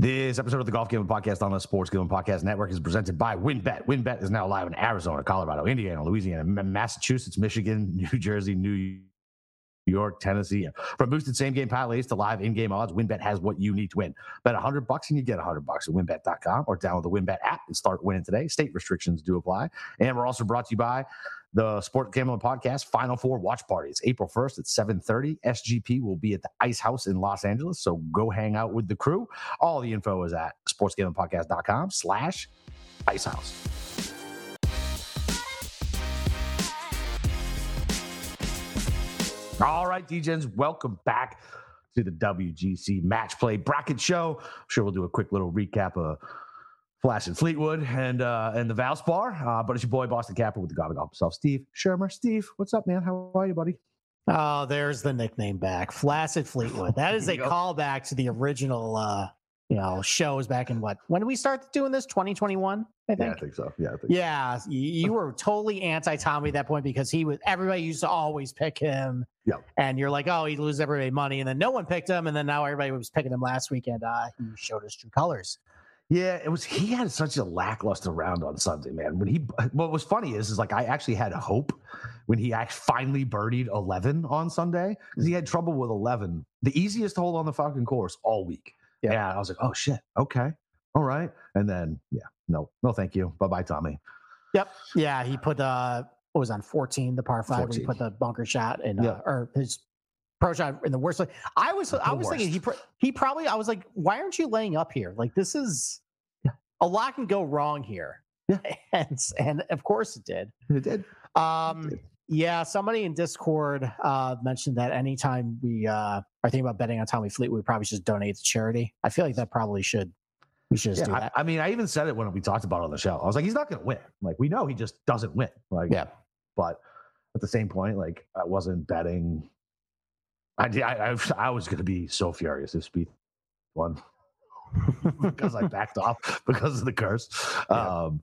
This episode of the Golf Gambling Podcast on the Sports Gambling Podcast Network is presented by WynnBET. WynnBET is now live in Arizona, Colorado, Indiana, Louisiana, Massachusetts, Michigan, New Jersey, New York, Tennessee. From boosted same game parlays to live in game odds, WynnBET has what you need to win. Bet 100 bucks and you get 100 bucks at wynnbet.com or download the WynnBET app and start winning today. State restrictions do apply. And we're also brought to you by the Sport Gambling Podcast Final Four Watch Party. It's April 1st at 7.30. SGP will be at the Ice House in Los Angeles, so go hang out with the crew. All the info is at sportsgamblingpodcast.com slash Ice House. All right, DJs, welcome back to the WGC Match Play Bracket Show. I'm sure we'll do a quick little recap of Flash and Fleetwood and uh, and the Valspar. Uh, but it's your boy Boston Capper with the God of Golf himself, Steve Schirmer. Steve, what's up, man? How are you, buddy? Oh, there's the nickname back, Flaccid Fleetwood. That is a callback to the original, uh, you know, shows back in what? When did we start doing this? 2021, I think. Yeah, I think so. Yeah, I think Yeah, you, you were totally anti Tommy at that point because he was everybody used to always pick him. Yeah. And you're like, oh, he loses everybody money, and then no one picked him, and then now everybody was picking him last weekend. Uh, he showed his true colors. Yeah, it was. He had such a lackluster round on Sunday, man. When he, what was funny is, is like I actually had hope when he actually finally birdied eleven on Sunday because he had trouble with eleven, the easiest hole on the fucking course all week. Yeah. Yeah, I was like, oh shit, okay, all right, and then yeah, no, no, thank you, bye bye, Tommy. Yep. Yeah, he put uh what was on 14, the par five, where 14. he put the bunker shot and uh, Yeah. or his pro shot in the worst. Like I was, The I was thinking he he probably. I was like, why aren't you laying up here? Like this is Yeah. a lot can go wrong here. Yeah. and and of course it did. It did. Um, did. yeah, somebody in Discord uh, mentioned that anytime we uh, are thinking about betting on Tommy Fleet, we probably should donate to charity. I feel like that probably should. We should just Yeah, do I, that. I mean, I even said it when we talked about it on the show. I was like, he's not going to win. Like we know he just doesn't win. Like yeah. but at the same point, like I wasn't betting. I I, I, I was going to be so furious if Speed won because I backed off because of the curse. Yeah. Um,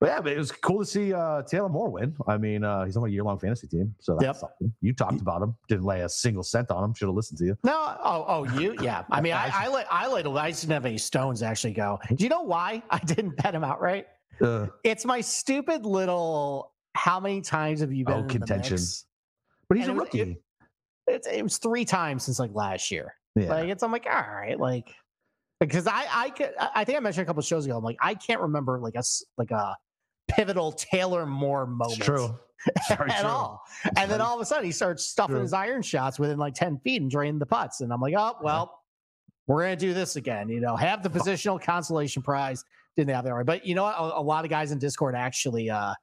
but yeah, but it was cool to see uh, Taylor Moore win. I mean, uh, he's on my year long fantasy team, so that's Yep. something. You talked about him, didn't lay a single cent on him. Should have listened to you. No, oh, oh, you, yeah. I mean, I, I- I let, I let, I just didn't have any stones actually go. Do you know why I didn't bet him outright? Uh, It's my stupid little. How many times have you been Oh, contention. but he's And a it was- rookie. It's, it was three times since like last year. yeah. Like it's, I'm like, all right, like because I, I could, I think I mentioned a couple shows ago. I'm like, I can't remember like a, like a pivotal Taylor Moore moment. it's true. It's at true. all. And then all of a sudden he starts stuffing true. his iron shots within like 10 feet and draining the putts. And I'm like, oh, well, we're going to do this again. You know, have the positional consolation prize. Didn't have that right. But you know what? A, a lot of guys in Discord actually uh,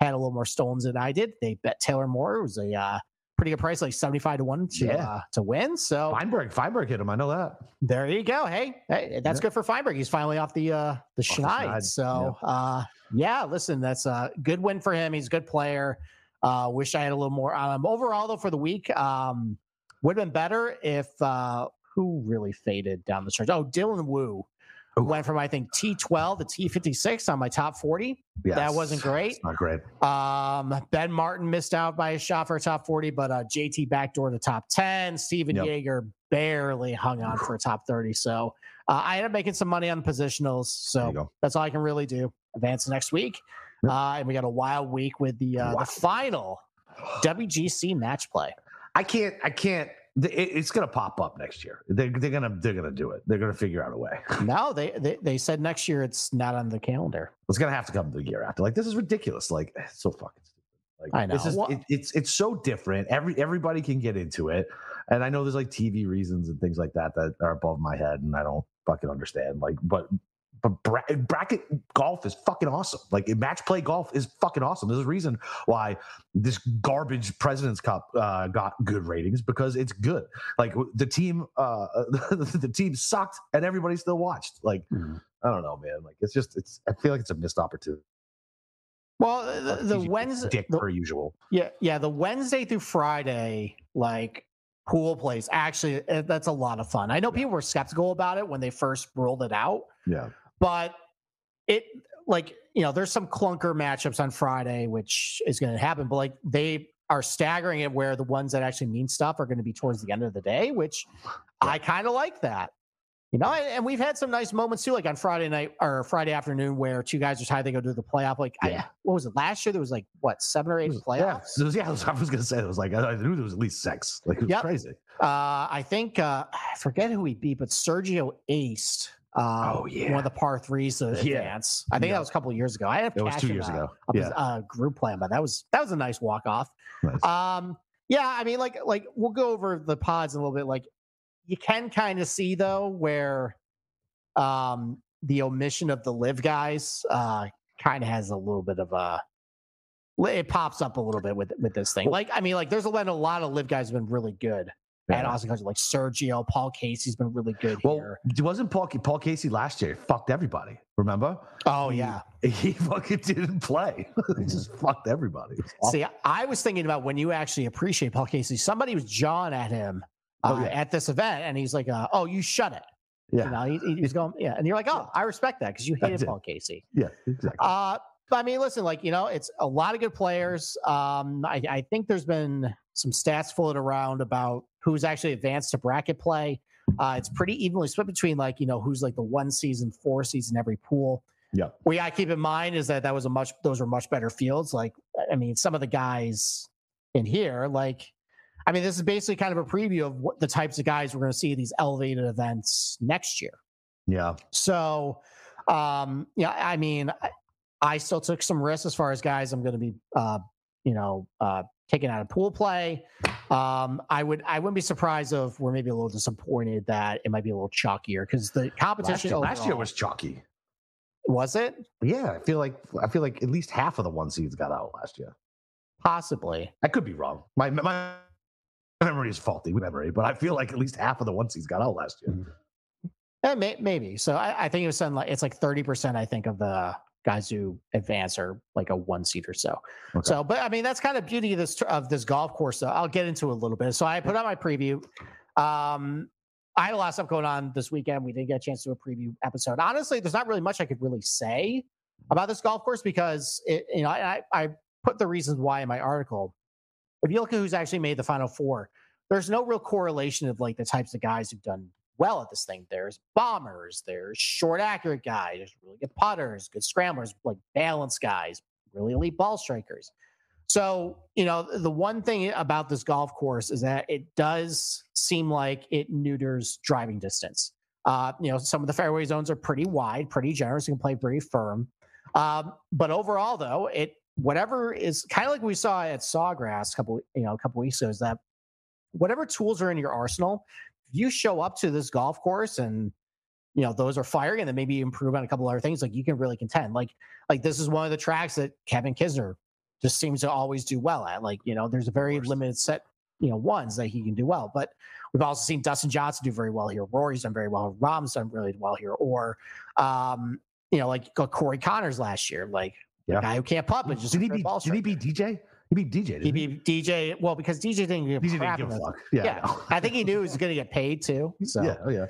had a little more stones than I did. They bet Taylor Moore. It was a uh, pretty good price, like 75 to 1 to, Yeah. uh, to win. So Feinberg, Feinberg hit him. I know that. there you go. Hey, hey that's Yeah. good for Feinberg. He's finally off the uh the schneid. So uh yeah, listen, that's a good win for him. He's a good player. Uh wish I had a little more on him. Overall though for the week, um would have been better if uh who really faded down the stretch? Oh, Dylan Wu Ooh. went from I think T12 to T56 on my top 40. That wasn't great. It's not great. Um, Ben Martin missed out by a shot for a top 40, but uh, JT backdoor to top 10. Steven Yep. Yeager barely hung on for a top 30. So uh, I ended up making some money on the positionals. So that's all I can really do. Advance next week. Yep. Uh, and we got a wild week with the uh, Wow. the final WGC match play. I can't. I can't. it- It's gonna pop up next year. They're, they're gonna. They're gonna do it. They're gonna figure out a way. No, they, they they said next year it's not on the calendar. It's gonna have to come the year after. Like this is ridiculous. Like it's so fucking stupid. Like I know. This is, Well- it, it's it's so different. Every everybody can get into it, and I know there's like TV reasons and things like that that are above my head, and I don't fucking understand. Like, but but bra- bracket golf is fucking awesome. Like match play golf is fucking awesome. There's a reason why this garbage President's Cup uh, got good ratings because it's good. Like the team, uh, the team sucked, and everybody still watched. Like I don't know, man. Like it's just it's. I feel like it's a missed opportunity. Well, the, the Wednesday, dick the- per usual. Yeah, yeah. The Wednesday through Friday, like pool plays, actually, eh, that's a lot of fun. I know people were skeptical about it when they first rolled it out, Yeah, but it, like, you know, there's some clunker matchups on Friday, which is going to happen, but like they are staggering it where the ones that actually mean stuff are going to be towards the end of the day, which I kind of like that. You know, and we've had some nice moments too, like on Friday night or Friday afternoon, where two guys are tied. They go to the playoff. Like, Yeah. I, what was it last year? There was like what seven or eight Yeah, playoffs. it was, yeah, I was, I was gonna say it was like I, I knew there was at least six. Like it was Yep. crazy. Uh, I think uh, I forget who he beat, but Sergio aced. Uh, Oh, yeah. one of the par threes to Yeah. advance. I think Yeah. that was a couple of years ago. I have It was two years ago. Yeah, uh, group plan, but that was that was a nice walk off. nice. Um, yeah, I mean, like like we'll go over the pods a little bit. Like you can kind of see though where um the omission of the live guys uh kind of has a little bit of a it pops up a little bit with with this thing. Like I mean, like there's a lot, a lot of live guys have been really good Yeah. Austin Country. Like Sergio, Paul Casey's been really good Well, here. wasn't Paul Paul Casey last year? Fucked everybody. Remember? Oh he- yeah. He fucking didn't play. he just fucked everybody. It was awful. See, I was thinking about when you actually appreciate Paul Casey. Somebody was jawing at him uh, Oh, yeah. at this event, and he's like, uh, "Oh, you shut it." yeah, You know, he, he's going, yeah, and you're like, "Oh, I respect that because you hated. Paul Casey." yeah, exactly. Uh, but I mean, listen, like you know, it's a lot of good players. Um, I, I think there's been some stats floated around about who's actually advanced to bracket play. Uh, it's pretty evenly split between like you know who's like the one season, four season every pool. Yeah. We got to keep in mind is that that was a much those were much better fields. Like I mean, some of the guys in here, like I mean, this is basically kind of a preview of what the types of guys we're going to see at these elevated events next year. yeah, So, um, yeah, I mean, I, I still took some risks as far as guys I'm going to be, uh, you know, uh, taking out of pool play. Um, I would, I wouldn't be surprised if we're maybe a little disappointed that it might be a little chalkier because the last competition year, last year was chalky. was it Yeah, I feel like I feel like at least half of the one seeds got out last year. possibly. I could be wrong. My my memory is faulty memory, but I feel like at least half of the one seeds got out last year. Eh, may, maybe. So I, I think it was something like it's like thirty percent. I think of the guys who advance are like a one seat or so. Okay. So, but I mean, that's kind of beauty of this of this golf course. Though I'll get into it a little bit. So I put out my preview. Um, I had a lot of stuff going on this weekend. We didn't get a chance to do a preview episode. Honestly, there's not really much I could really say about this golf course because it, you know, I, I put the reasons why in my article. If you look at who's actually made the final four, there's no real correlation of like the types of guys who've done well at this thing. There's bombers, there's short accurate guys, there's really good putters, good scramblers, like balanced guys, really elite ball strikers. So, you know, the one thing about this golf course is that it does seem like it neuters driving distance. Uh, you know, some of the fairway zones are pretty wide, pretty generous. You can play pretty firm. Um, but overall, though, it whatever is kind of like we saw at Sawgrass a couple, you know, a couple weeks ago, is that whatever tools are in your arsenal, you show up to this golf course and you know those are firing, and then maybe improve on a couple other things, like you can really contend. Like, like this is one of the tracks that Kevin Kisner just seems to always do well at. Like, you know, there's a very limited set, you know, ones that he can do well. But we've also seen Dustin Johnson do very well here. Rory's done very well. Rahm's done really well here. Or, um, you know, like Corey Conners last year, like Yeah. guy who can't putt, but just did he beat? Did he beat DJ? He beat DJ. Didn't He he? beat DJ. Well, because DJ didn't give a DJ didn't give a fuck. Yeah, Yeah, I. I think he knew he was going to get paid too. So yeah, oh yeah.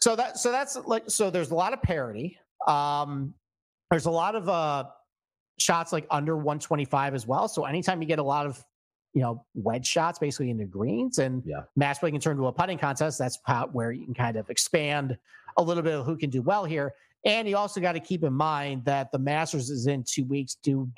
so that so that's like so there's a lot of parity. Um there's a lot of uh shots like under 125 as well. So anytime you get a lot of you know wedge shots basically into greens and Yeah. match play can turn to a putting contest, that's how, where you can kind of expand a little bit of who can do well here. And you also got to keep in mind that the Masters is in two weeks. Do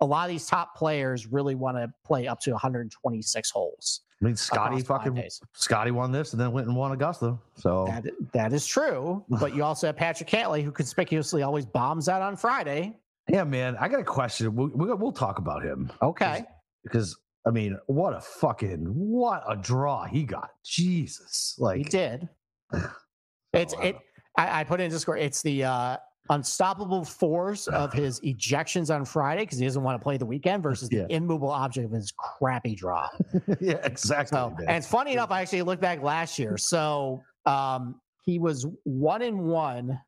a lot of these top players really want to play up to 126 holes? I mean, Scotty fucking? Scotty won this and then went and won Augusta. So That that is true, but you also have Patrick Cantlay, who conspicuously always bombs out on Friday. yeah, man, I got a question. We'll, we'll, we'll talk about him Okay, because I mean, what a fucking what a draw he got. Jesus, like he did. It's wow. it. I, I put it in Discord. It's the uh, unstoppable force of his ejections on Friday because he doesn't want to play the weekend versus the Yeah. immovable object of his crappy draw. yeah, exactly. So, and it's funny enough. I actually looked back last year. So um, he was one in one,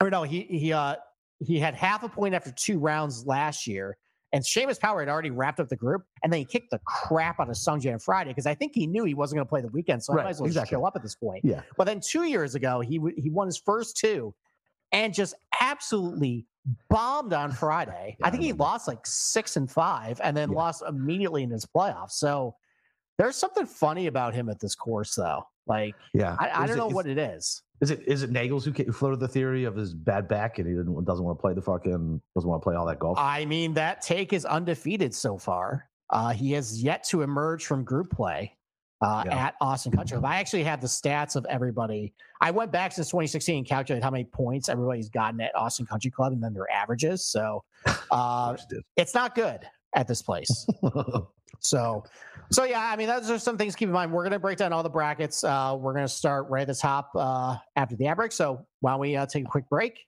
or no, he he uh he had half a point after two rounds last year. And Seamus Power had already wrapped up the group, and then he kicked the crap out of Sungjae on Friday because I think he knew he wasn't going to play the weekend, so I Right, might as well just exactly. show up at this point. yeah, But then two years ago, he w- he won his first two, and just absolutely bombed on Friday. Yeah, I think I he lost like six and five, and then Yeah. lost immediately in his playoffs. So there's something funny about him at this course, though. Like, Yeah, I, I don't it- know what it is. Is it is it Nagels who floated the theory of his bad back and he didn't, doesn't want to play the fucking doesn't want to play all that golf? I mean, that take is undefeated so far. Uh, he has yet to emerge from group play uh, Yeah. at Austin Country Club. I actually have the stats of everybody. I went back since 2016 and calculated how many points everybody's gotten at Austin Country Club and then their averages. So uh, it it's not good at this place. So, so yeah, I mean, those are some things to keep in mind. We're going to break down all the brackets. Uh, we're going to start right at the top uh, after the ad break. So, why don't we uh, take a quick break,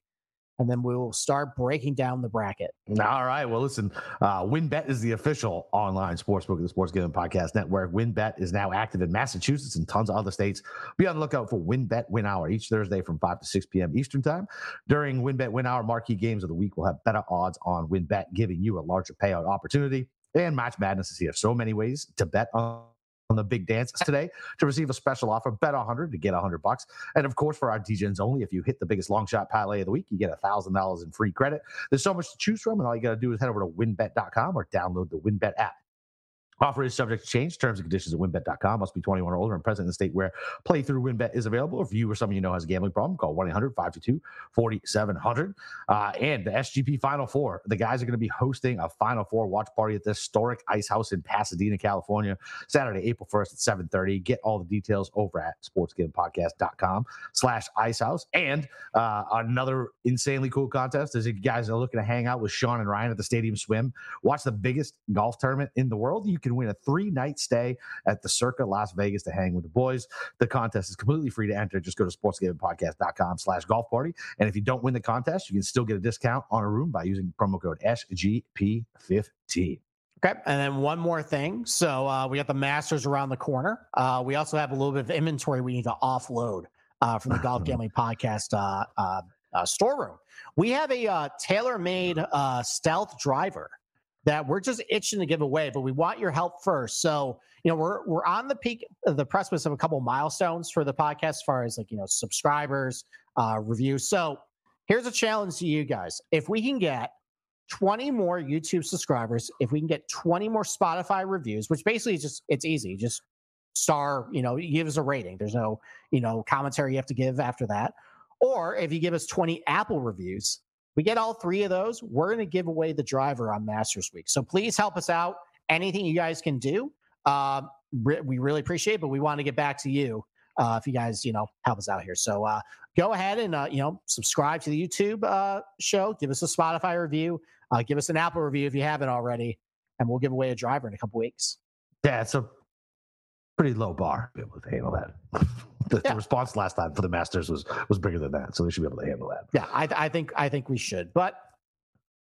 and then we will start breaking down the bracket. All right. Well, listen, uh, WynnBET is the official online sportsbook of the Sports Gambling Podcast Network. WynnBET is now active in Massachusetts and tons of other states. Be on the lookout for WynnBET Win Hour each Thursday from 5 to 6 p.m. Eastern Time. During WynnBET Win Hour, marquee games of the week will have better odds on WynnBET, giving you a larger payout opportunity. And Match Madness is here. So many ways to bet on. On the big dance uh, today to receive a special offer, bet 100 to get 100 bucks. And of course, for our DJs only, if you hit the biggest long shot parlay of the week, you get $1,000 in free credit. There's so much to choose from, and all you got to do is head over to wynnbet.com or download the WynnBET app. Offer is subject to change. Terms and conditions at wynnbet.com. Must be 21 or older and present in the state where playthrough WynnBET is available. If you or someone you know has a gambling problem, call 1 800 522 4700. And the SGP Final Four. The guys are going to be hosting a Final Four watch party at the historic Ice House in Pasadena, California, Saturday, April 1st at 7.30. Get all the details over at sportsgamepodcast.com slash Ice House. And uh, another insanely cool contest is if you guys are looking to hang out with Sean and Ryan at the Stadium Swim, watch the biggest golf tournament in the world. You can win a three night stay at the Circa Las Vegas to hang with the boys. The contest is completely free to enter. Just go to sportsgamingpodcast.com slash golf party. And if you don't win the contest, you can still get a discount on a room by using promo code SGP15. Okay. And then one more thing. So uh, we got the Masters around the corner. Uh, we also have a little bit of inventory we need to offload uh, from the Golf Gambling Podcast uh, uh, uh, storeroom. We have a uh, TaylorMade uh, stealth driver that we're just itching to give away, but we want your help first. So, you know, we're we're on the peak, the precipice of a couple milestones for the podcast as far as like, you know, subscribers, uh, reviews. So here's a challenge to you guys. If we can get 20 more YouTube subscribers, if we can get 20 more Spotify reviews, which basically is just it's easy, just star, you know, you give us a rating. There's no, you know, commentary you have to give after that. Or if you give us 20 Apple reviews, we get all three of those, we're going to give away the driver on Masters Week. So please help us out. Anything you guys can do, uh, re- we really appreciate. it, But we want to get back to you uh, if you guys, you know, help us out here. So uh, go ahead and uh, you know subscribe to the YouTube uh, show. Give us a Spotify review. Uh, give us an Apple review if you haven't already, and we'll give away a driver in a couple weeks. Yeah, it's a pretty low bar to be able to handle that. The, the response last time for the Masters was was bigger than that, so they should be able to handle that. Yeah, I, I think I think we should. But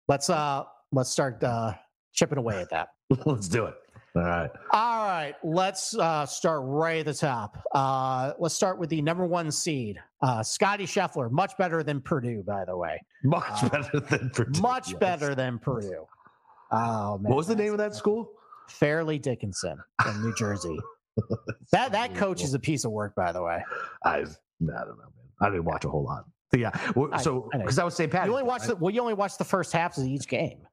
let's uh let's start uh, chipping away at that. Let's do it. All right. All right, let's uh, start right at the top. Uh, let's start with the number one seed, uh, Scotty Scheffler. Much better than Purdue, by the way. Much Uh, better than Purdue. Much yes. better than Purdue. Oh man, What was the name of that school? Fairleigh Dickinson in New Jersey. That that coach is a piece of work, by the way. I, I don't know, man. I didn't watch a whole lot. So, yeah. I- So I because I was St. Patrick's. You only watch right? the well, you only watch the first halves of each game.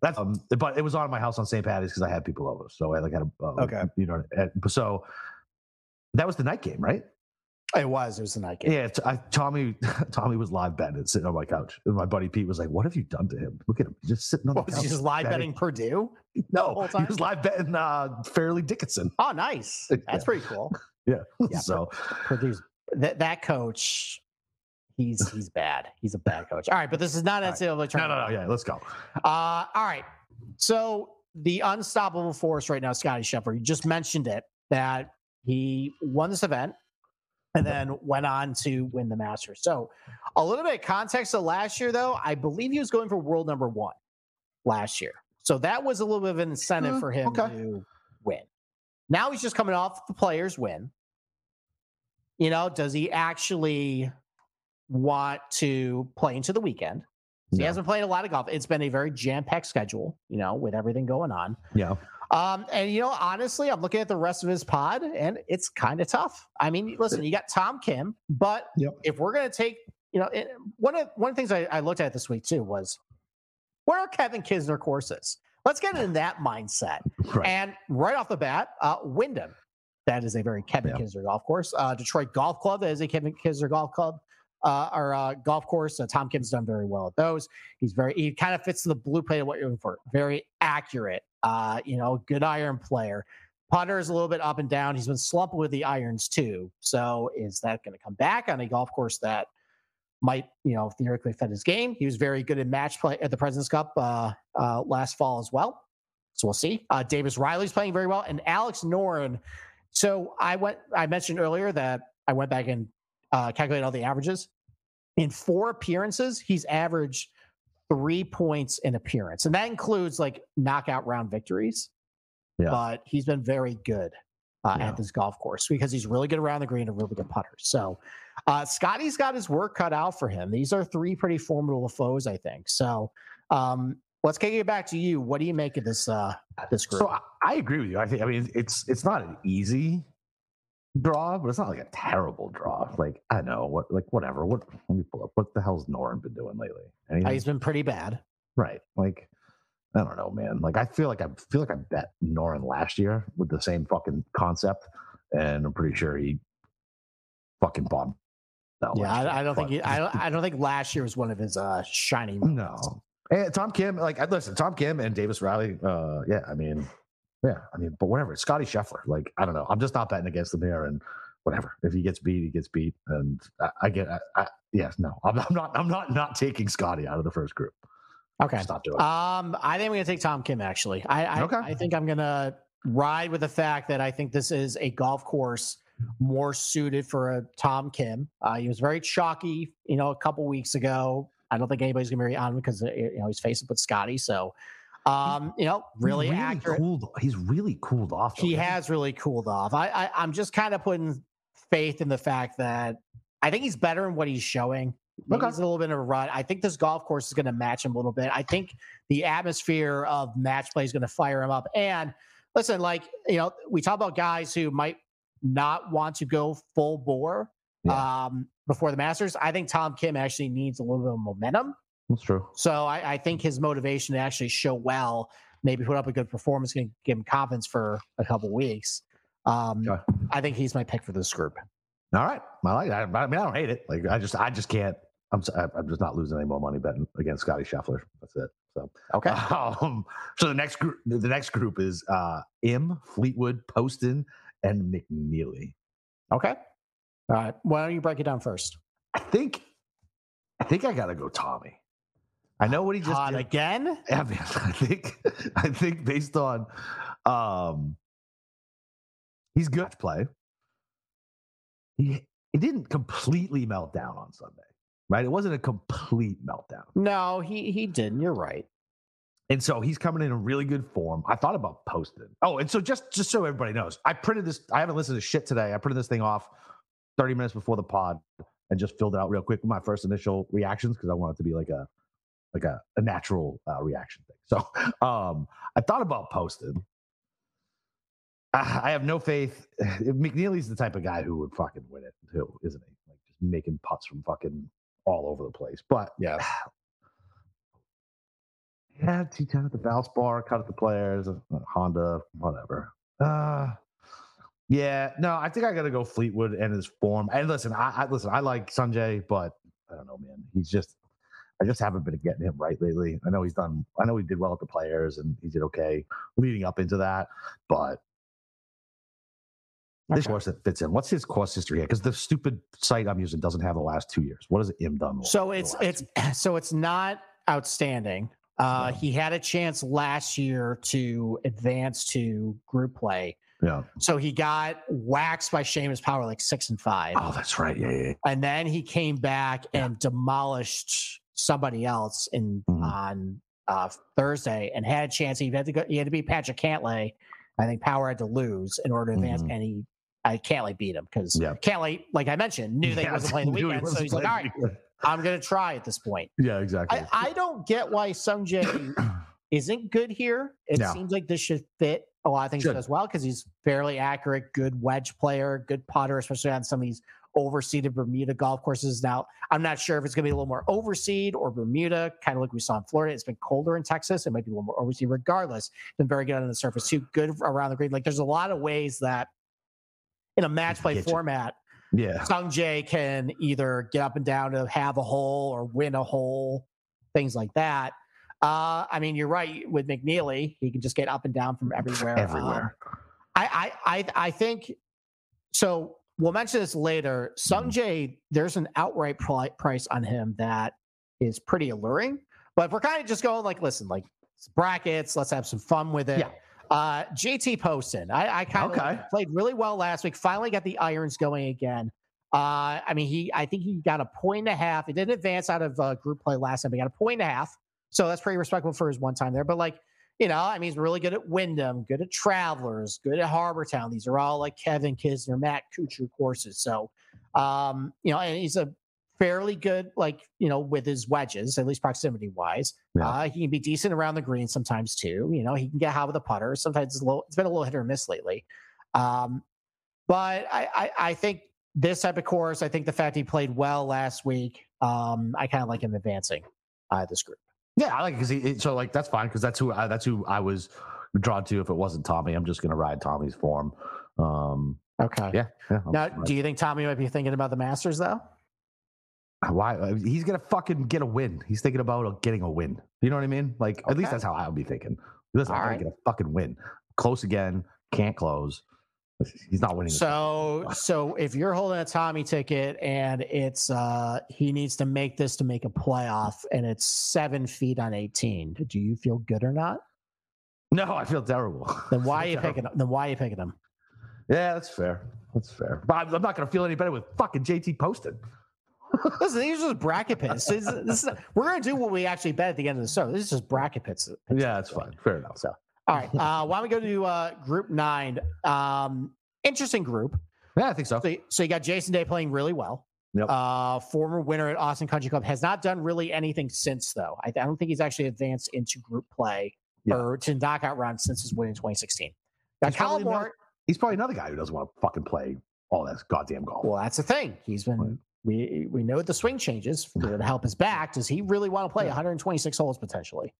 That's um, but it was on my house on St. Patty's because I had people over, so I like had a uh, Okay. You know, uh, so that was the night game, right? It was. It was the night game. Yeah, I, Tommy. Tommy was live betting, sitting on my couch, and my buddy Pete was like, "What have you done to him? Look at him, He's just sitting on What, the was couch." he just live betting Purdue? No, he was live betting uh, Fairleigh Dickinson. Oh, nice. That's Yeah. pretty cool. Yeah. Yeah, so Purdue's that that coach. He's he's bad. He's a bad coach. All right, but this is not All right. NCAA no, tournament. no, no. Yeah, let's go. Uh, all right. So the unstoppable force right now, Scotty Scheffler. You just mentioned it that he won this event and then went on to win the Masters. So a little bit of context of last year, though, I believe he was going for world number one last year. So that was a little bit of an incentive Uh, for him okay. to win. Now he's just coming off the players win. You know, does he actually want to play into the weekend? He hasn't played a lot of golf. It's been a very jam-packed schedule, you know, with everything going on. Yeah. Um, and you know, honestly, I'm looking at the rest of his pod, and it's kind of tough. I mean, listen, you got Tom Kim, but Yep. if we're gonna take, you know, it, one of one of the things I, I looked at this week too was where are Kevin Kisner courses? Let's get in that mindset. Right. And right off the bat, uh, Wyndham. that is a very Kevin Yeah. Kisner golf course. Uh, Detroit Golf Club, that is a Kevin Kisner golf club. Uh, or uh, golf course. Uh, Tom Kim's done very well at those. He's very he kind of fits the blueprint of what you're looking for. Very accurate. Uh, you know, good iron player. Putter is a little bit up and down. He's been slumping with the irons too. So is that going to come back on a golf course that might, you know, theoretically fit his game? He was very good in match play at the Presidents Cup uh, uh, last fall as well. So we'll see. Uh, Davis Riley's playing very well, and Alex Noren. So I went. I mentioned earlier that I went back and uh, calculated all the averages. In four appearances, he's averaged three points in appearance, and that includes like knockout round victories. Yeah. But he's been very good uh, Yeah. at this golf course because he's really good around the green and really good putter. So uh, Scotty's got his work cut out for him. These are three pretty formidable foes, I think. So um, let's kick it back to you. What do you make of this uh, this group? So I, I agree with you. I think I mean it's it's not an easy draw, but it's not like a terrible draw. Like I know what like whatever. What let me pull up. What the hell's Noren been doing lately? Uh, Anything? he's been pretty bad. right. Like I don't know, man. Like I feel like I feel like I bet Noren last year with the same fucking concept, and I'm pretty sure he fucking bombed. Yeah, I, I don't think he, I, don't- I don't think last year was one of his uh, shining. moments. No. And Tom Kim, like listen, Tom Kim and Davis Riley, uh, yeah, I mean, yeah, I mean, but whatever. Scotty Scheffler, like, I don't know. I'm just not betting against him here and whatever. If he gets beat, he gets beat. And I, I get I, I yes, no. I'm, I'm not I'm not not taking Scotty out of the first group. Okay. Not doing it. Um, I think I'm going to take Tom Kim. Actually, I I, Okay. I think I'm going to ride with the fact that I think this is a golf course more suited for a Tom Kim. Uh, he was very chalky, you know, a couple weeks ago. I don't think anybody's going to be on him because uh, you know he's facing with Scotty. So, um, you know, He's really, accurate. cooled. He's really cooled off. though, He has really cooled off. I, I I'm just kind of putting faith in the fact that I think he's better in what he's showing. Okay. he's a little bit of a run. I think this golf course is going to match him a little bit. I think the atmosphere of match play is going to fire him up. And listen, like you know, we talk about guys who might not want to go full bore um, before the Masters. I think Tom Kim actually needs a little bit of momentum. That's true. So I, I think his motivation to actually show well, maybe put up a good performance, can give him confidence for a couple weeks. Um, Okay. I think he's my pick for this group. All right. I like that. I mean, I don't hate it. Like, I just, I just can't. I'm, I'm just not losing any more money betting against Scotty Scheffler. That's it. So, Okay. Um, so the next group, the next group is uh, Im, Fleetwood, Poston, and McNealy. Okay. All right. Why don't you break it down first? I think, I think I gotta go Tommy. I know what he just did. again. Yeah, man, I think, I think based on, um, he's good to play. He, he didn't completely melt down on Sunday, right? It wasn't a complete meltdown. No, he he didn't. You're right. And so he's coming in in really good form. I thought about Poston. Oh, and so just just so everybody knows, I printed this. I haven't listened to shit today. I printed this thing off 30 minutes before the pod and just filled it out real quick with my first initial reactions because I want it to be like a like a, a natural uh, reaction thing. So um I thought about Poston. I, I have no faith. McNealy's the type of guy who would fucking win it too, isn't he? Like just making putts from fucking all over the place. But Yeah. yeah, T10 at the Valspar, cut at the players, uh, Honda, whatever. Uh, yeah, no, I think I got to go Fleetwood and his form. And listen, I, I listen, I like Sungjae, but I don't know, man. He's just, I just haven't been getting him right lately. I know he's done, I know he did well at the players and he did okay leading up into that, but this course that fits in. What's his course history here? Because the stupid site I'm using doesn't have the last two years. What has Im done? So it's it's so it's not outstanding. Uh, No. He had a chance last year to advance to group play. Yeah. So he got waxed by Seamus Power like six and five. Oh, that's right. Yeah, yeah. yeah. and then he came back Yeah. and demolished somebody else in Mhm. on uh, Thursday and had a chance. He had to go. He had to beat Patrick Cantlay. I think Power had to lose in order to advance, Mhm. and he. I Cantlay beat him because Yeah. Like I mentioned, knew that he wasn't playing the knew he weekend. So he's like, all right, weekend. I'm going to try at this point. Yeah, exactly. I, I don't get why Sungjae isn't good here. It No. seems like this should fit a lot of things Should. as well because he's fairly accurate, good wedge player, good putter, especially on some of these overseeded Bermuda golf courses. Now, I'm not sure if it's going to be a little more overseed or Bermuda, kind of like we saw in Florida. It's been colder in Texas. It might be a little more overseed. Regardless, been very good on the surface too. Good around the green. Like there's a lot of ways that in a match play you. format, Yeah. Sung Jae can either get up and down to have a hole or win a hole, things like that. Uh, I mean, you're right with McNealy; he can just get up and down from everywhere. Um, Everywhere. I, I, I, I think so. We'll mention this later. Sung Jae, there's an outright pri- price on him that is pretty alluring. But if we're kind of just going like, listen, like brackets, let's have some fun with it. Yeah. Uh, JT Poston, I, I kind of Okay. played really well last week. Finally got the irons going again. Uh, I mean, he, I think he got a point and a half. He didn't advance out of uh, group play last time. But he got a point and a half, so that's pretty respectable for his one time there. But like, you know, I mean, he's really good at Wyndham, good at Travelers, good at Harbour Town. These are all like Kevin Kisner, Matt Kuchar courses. So, um, you know, and he's a fairly good, like, you know, with his wedges, at least proximity wise. Yeah. Uh, he can be decent around the green sometimes too. You know, he can get high with a putter. Sometimes it's a little, it's been a little hit or miss lately. Um, but I, I, I think this type of course, I think the fact he played well last week, um, I kind of like him advancing uh, this group. Yeah, I like because he. So like that's fine because that's who I, that's who I was drawn to. If it wasn't Tommy, I'm just gonna ride Tommy's form. Um, Okay. yeah. yeah Now, ride- do you think Tommy might be thinking about the Masters though? why uh, he's gonna fucking get a win? He's thinking about uh, getting a win. You know what I mean? Like at least that's how I would be thinking. Listen, I'm All gonna get a fucking win. Close again. Can't close. He's not winning. So, so if you're holding a Tommy ticket and it's uh he needs to make this to make a playoff and it's seven feet on 18, do you feel good or not? No, I feel terrible. Then why are you feel picking? Then why are you picking him? Yeah, that's fair. That's fair. But I'm I'm not gonna feel any better with fucking JT Poston. Listen, these are just bracket pits. This, is- this is, we're gonna do what we actually bet at the end of the show. This is just bracket pits. Yeah, that's fine. Fair enough. So, all right. Uh, why don't we go to uh, group nine? Um, interesting group. Yeah, I think so. So, you- so you got Jason Day playing really well. Yep. Uh, former winner at Austin Country Club has not done really anything since though. I, I don't think he's actually advanced into group play Yeah. or to knockout round since his win in 2016. Got He's probably not- He's probably another guy who doesn't want to fucking play all that goddamn golf. Well, that's the thing. He's been. Right. We we know the swing changes to help his back. Does he really want to play Yeah. 126 holes potentially?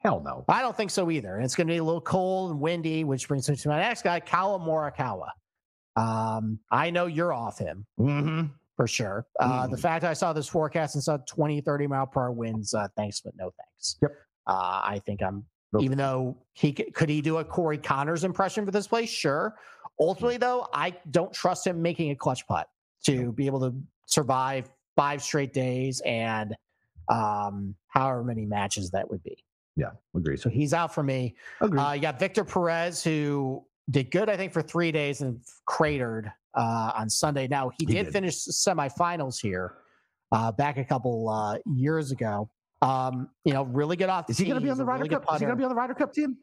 Hell no. I don't think so either. And it's going to be a little cold and windy, which brings me to my next guy, Collin Morikawa. Um, I know you're off him Mm-hmm. for sure. Uh, The Mhm. fact I saw this forecast and saw 20, 30 mile per hour winds, uh, thanks, but no thanks. Yep. Uh, I think I'm, Nope. even though he could he do a Corey Conners impression for this place? Sure. Ultimately, though, I don't trust him making a clutch putt to be able to survive five straight days and um, however many matches that would be. Yeah, agree. So he's out for me. Agree. Uh, you got Victor Perez, who did good, I think, for three days and cratered uh, on Sunday. Now, he, He did, did. finish the semifinals here uh, back a couple uh, years ago. Um, you know, really good off. is he going to be on the Ryder really Cup? Is he going to be on the Ryder Cup team?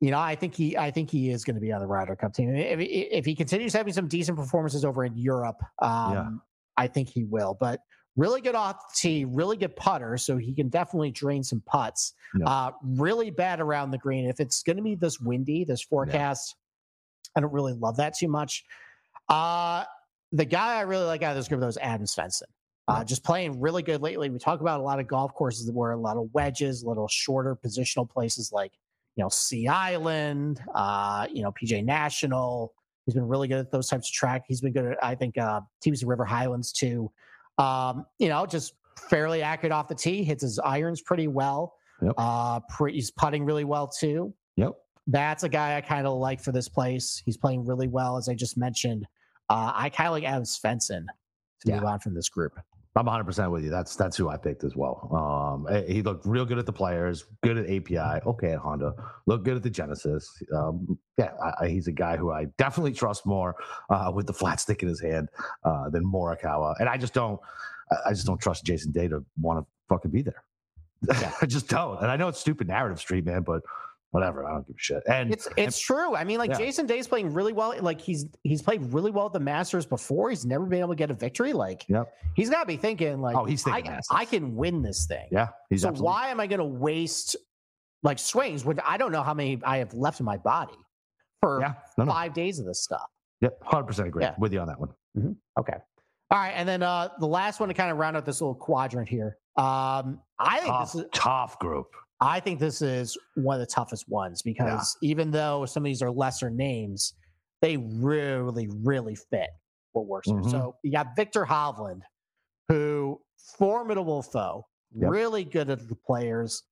You know, I think he, I think he is going to be on the Ryder Cup team. If, he- if he continues having some decent performances over in Europe, um, Yeah. I think he will. But really good off the tee, really good putter, so he can definitely drain some putts. Yeah. Uh, really bad around the green. If it's going to be this windy, this forecast, I don't really love that too much. Uh, the guy I really like out of this group though is Adam Svensson. Uh, just playing really good lately. We talk about a lot of golf courses where a lot of wedges, a little shorter positional places like you know Sea Island, uh, you know PGA National. He's been really good at those types of track. He's been good at I think uh, TPC River Highlands too. Um, you know, just fairly accurate off the tee. Hits his irons pretty well. Yep. Uh, pre- he's putting really well too. Yep. That's a guy I kind of like for this place. He's playing really well, as I just mentioned. Uh, I kind of like Adam Svensson to Yeah. move on from this group. I'm 100 percent with you. That's that's who I picked as well. Um, eh, he looked real good at the players, good at API, okay at Honda, looked good at the Genesis. Um, yeah, I, I, he's a guy who I definitely trust more uh, with the flat stick in his hand uh, than Morikawa, and I just don't, I- just don't trust Jason Day to want to fucking be there. I just don't, and I know it's stupid narrative street, man, but whatever. I don't give a shit. And It's it's true. I mean, like Yeah. Jason Day's playing really well. Like he's he's played really well at the Masters before. He's never been able to get a victory. Like Yep. he's got to be thinking like, Oh, he's thinking I, I can win this thing. yeah, he's so absolutely- why am I going to waste like swings when I don't know how many I have left in my body for Yeah, no, no. five days of this stuff? Yep, 100 percent agree Yeah. with you on that one. Okay. All right, and then uh the last one to kind of round out this little quadrant here. Um, I think Tough, this is tough group. I think this is one of the toughest ones because even though some of these are lesser names, they really, really fit what works Mhm. here. So you got Viktor Hovland, who formidable foe, Yep. really good at the players.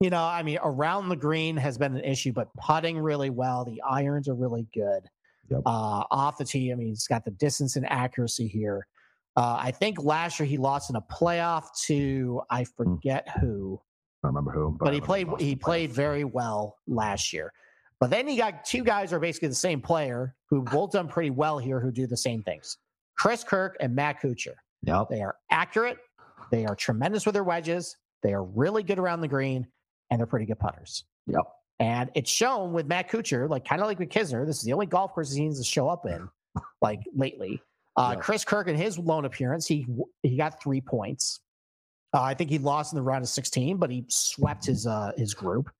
You know, I mean, around the green has been an issue, but putting really well. The irons are really good. Yep. Uh, off the tee, I mean, he's got the distance and accuracy here. Uh, I think last year he lost in a playoff to I forget who, I don't remember who, but, I he played he playoff. played very well last year. But then you got two guys who are basically the same player who both done pretty well here who do the same things. Chris Kirk and Matt Kuchar. Yep. They are accurate. They are tremendous with their wedges. They are really good around the green, and they're pretty good putters. Yep. And it's shown with Matt Kuchar, like kind of like with Kisner. This is the only golf course he needs to show up in, like lately. Uh, Yeah. Chris Kirk in his lone appearance, he he got three points. Uh, I think he lost in the round of 16, but he swept his uh, his group.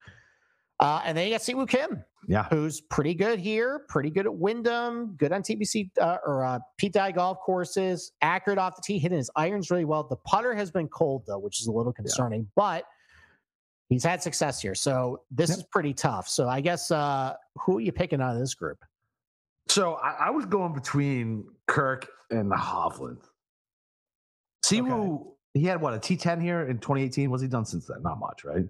Uh, and then you got Siwoo Kim, Yeah. who's pretty good here, pretty good at Wyndham, good on TPC uh, or uh, Pete Dye golf courses, accurate off the tee, hitting his irons really well. The putter has been cold though, which is a little concerning, but he's had success here. So this Yep. is pretty tough. So I guess uh, who are you picking out of this group? So I, I was going between Kirk and the Hovland. Siwoo, he had what a T10 here in 2018. What's he done since then? Not much, right?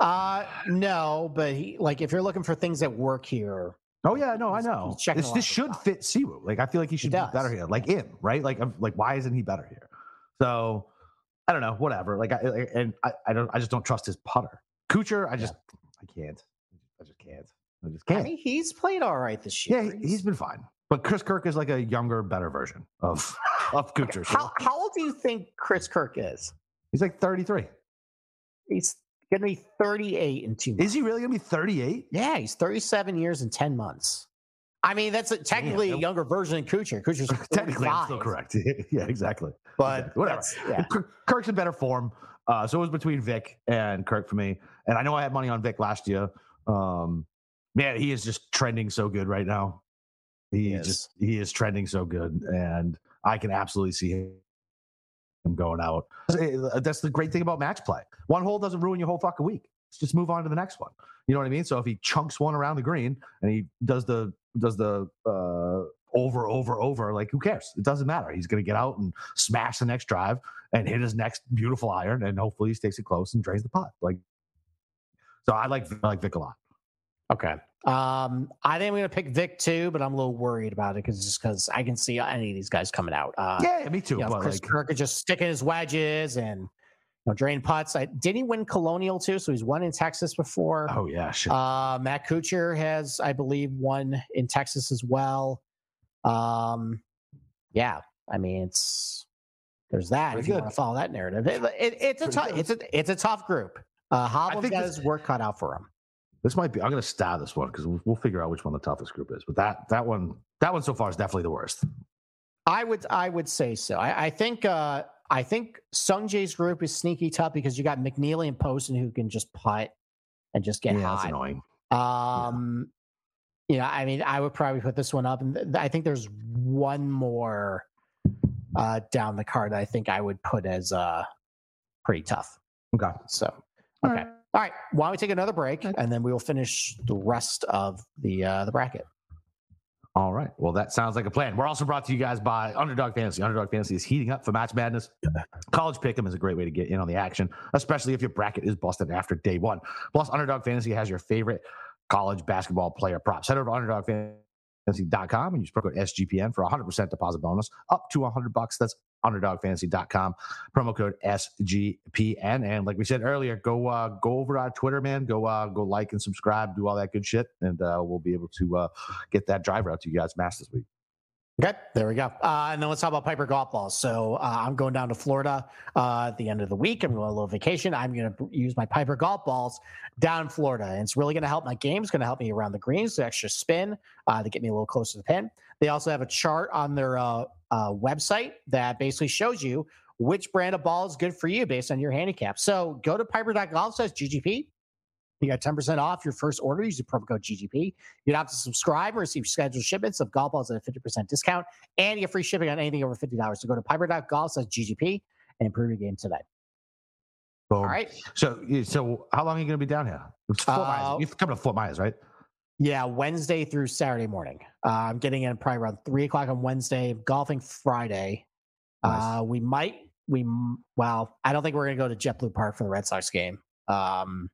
Uh, no, but he like if you're looking for things that work here, Oh yeah, no, I know. This, this should stuff. fit Siwoo. Like I feel like he should be better here. Like in right. Like I'm, like why isn't he better here? So I don't know. Whatever. Like I and I, I don't. I just don't trust his putter. Kuchar, I just I can't. I just can't. I just can't. I mean, he's played all right this year. he, he's been fine. But Chris Kirk is like a younger, better version of of Kuchar. So how how old do you think Chris Kirk is? he's like 33. He's gonna be 38 in two months. Is he really gonna be 38? Yeah, he's 37 years and 10 months. I mean, that's a, technically a younger version of Kuchar. Kuchar's Technically, I'm still correct. yeah, exactly. but Exactly. Whatever. Yeah. Kirk's in better form. Uh, so it was between Vic and Kirk for me. And I know I had money on Vic last year. Um, man, he is just trending so good right now. He, He is is. just he is trending so good, and I can absolutely see him going out. Uh, That's the great thing about match play. One hole doesn't ruin your whole fucking week. Let's just move on to the next one. You know what I mean? So if he chunks one around the green and he does the does the uh, over over over, like who cares? It doesn't matter. He's going to get out and smash the next drive and hit his next beautiful iron, and hopefully he stakes it close and drains the pot. Like, so I like I like Vic a lot. Okay. Um, I think I'm gonna pick Vic too, but I'm a little worried about it because just because I can see any of these guys coming out. Uh, yeah, me too. you know, Chris like, Kirk is just sticking his wedges and you know, drain putts. I, did he win Colonial too? So he's won in Texas before. oh yeah, shit. Uh, Matt Kuchar has, I believe, won in Texas as well. Um, yeah, I mean, it's there's that. Pretty if you good. want to follow that narrative, it, it, it's a tough, it's a it's a tough group. Uh, Hovland's think got this- his work cut out for him. This might be. I'm going to stab this one because we'll, we'll figure out which one the toughest group is. But that that one that one so far is definitely the worst. I would I would say so. I, I think uh, I think Sung Jae's group is sneaky tough because you got McNealy and Poston who can just putt and just get yeah, that's annoying. Um, you know, I mean, I would probably put this one up, and th- I think there's one more uh, down the card that I think I would put as uh, pretty tough. Okay. So, okay, all right. Why don't we take another break, and then we will finish the rest of the uh, the bracket. All right. Well, that sounds like a plan. We're also brought to you guys by Underdog Fantasy. Underdog Fantasy is heating up for Match Madness. College Pick'em is a great way to get in on the action, especially if your bracket is busted after day one. Plus, Underdog Fantasy has your favorite college basketball player props. Head over to underdog UnderdogFantasy.com and use promo code SGPN for a 100% deposit bonus up to 100 bucks. That's UnderdogFantasy.com. Promo code SGPN. And like we said earlier, go uh, go over our Twitter, man. Go uh, go like and subscribe, do all that good shit, and uh, we'll be able to uh, get that driver out to you guys mass this week. Okay, there we go. Uh, and then let's talk about Piper golf balls. So uh, I'm going down to Florida uh, at the end of the week. I'm going on a little vacation. I'm going to use my Piper golf balls down in Florida, and it's really going to help my game. It's going to help me around the greens, the extra spin uh, to get me a little closer to the pin. They also have a chart on their uh, website that basically shows you which brand of ball is good for you based on your handicap. So go to piper.golf says GGP. You got 10% off your first order. Use the promo code GGP. You don't have to subscribe and receive scheduled shipments of golf balls at a 50% discount. And you get free shipping on anything over $50. So go to piper.golf says GGP and improve your game today. Boom. All right. So, so how long are you going to be down here? It's Fort Uh, Myers. You're coming to Fort Myers, right? Yeah, Wednesday through Saturday morning. Uh, I'm getting in probably around three o'clock on Wednesday. Golfing Friday. Nice. Uh, we might. We well, I don't think we're gonna go to JetBlue Park for the Red Sox game. Um,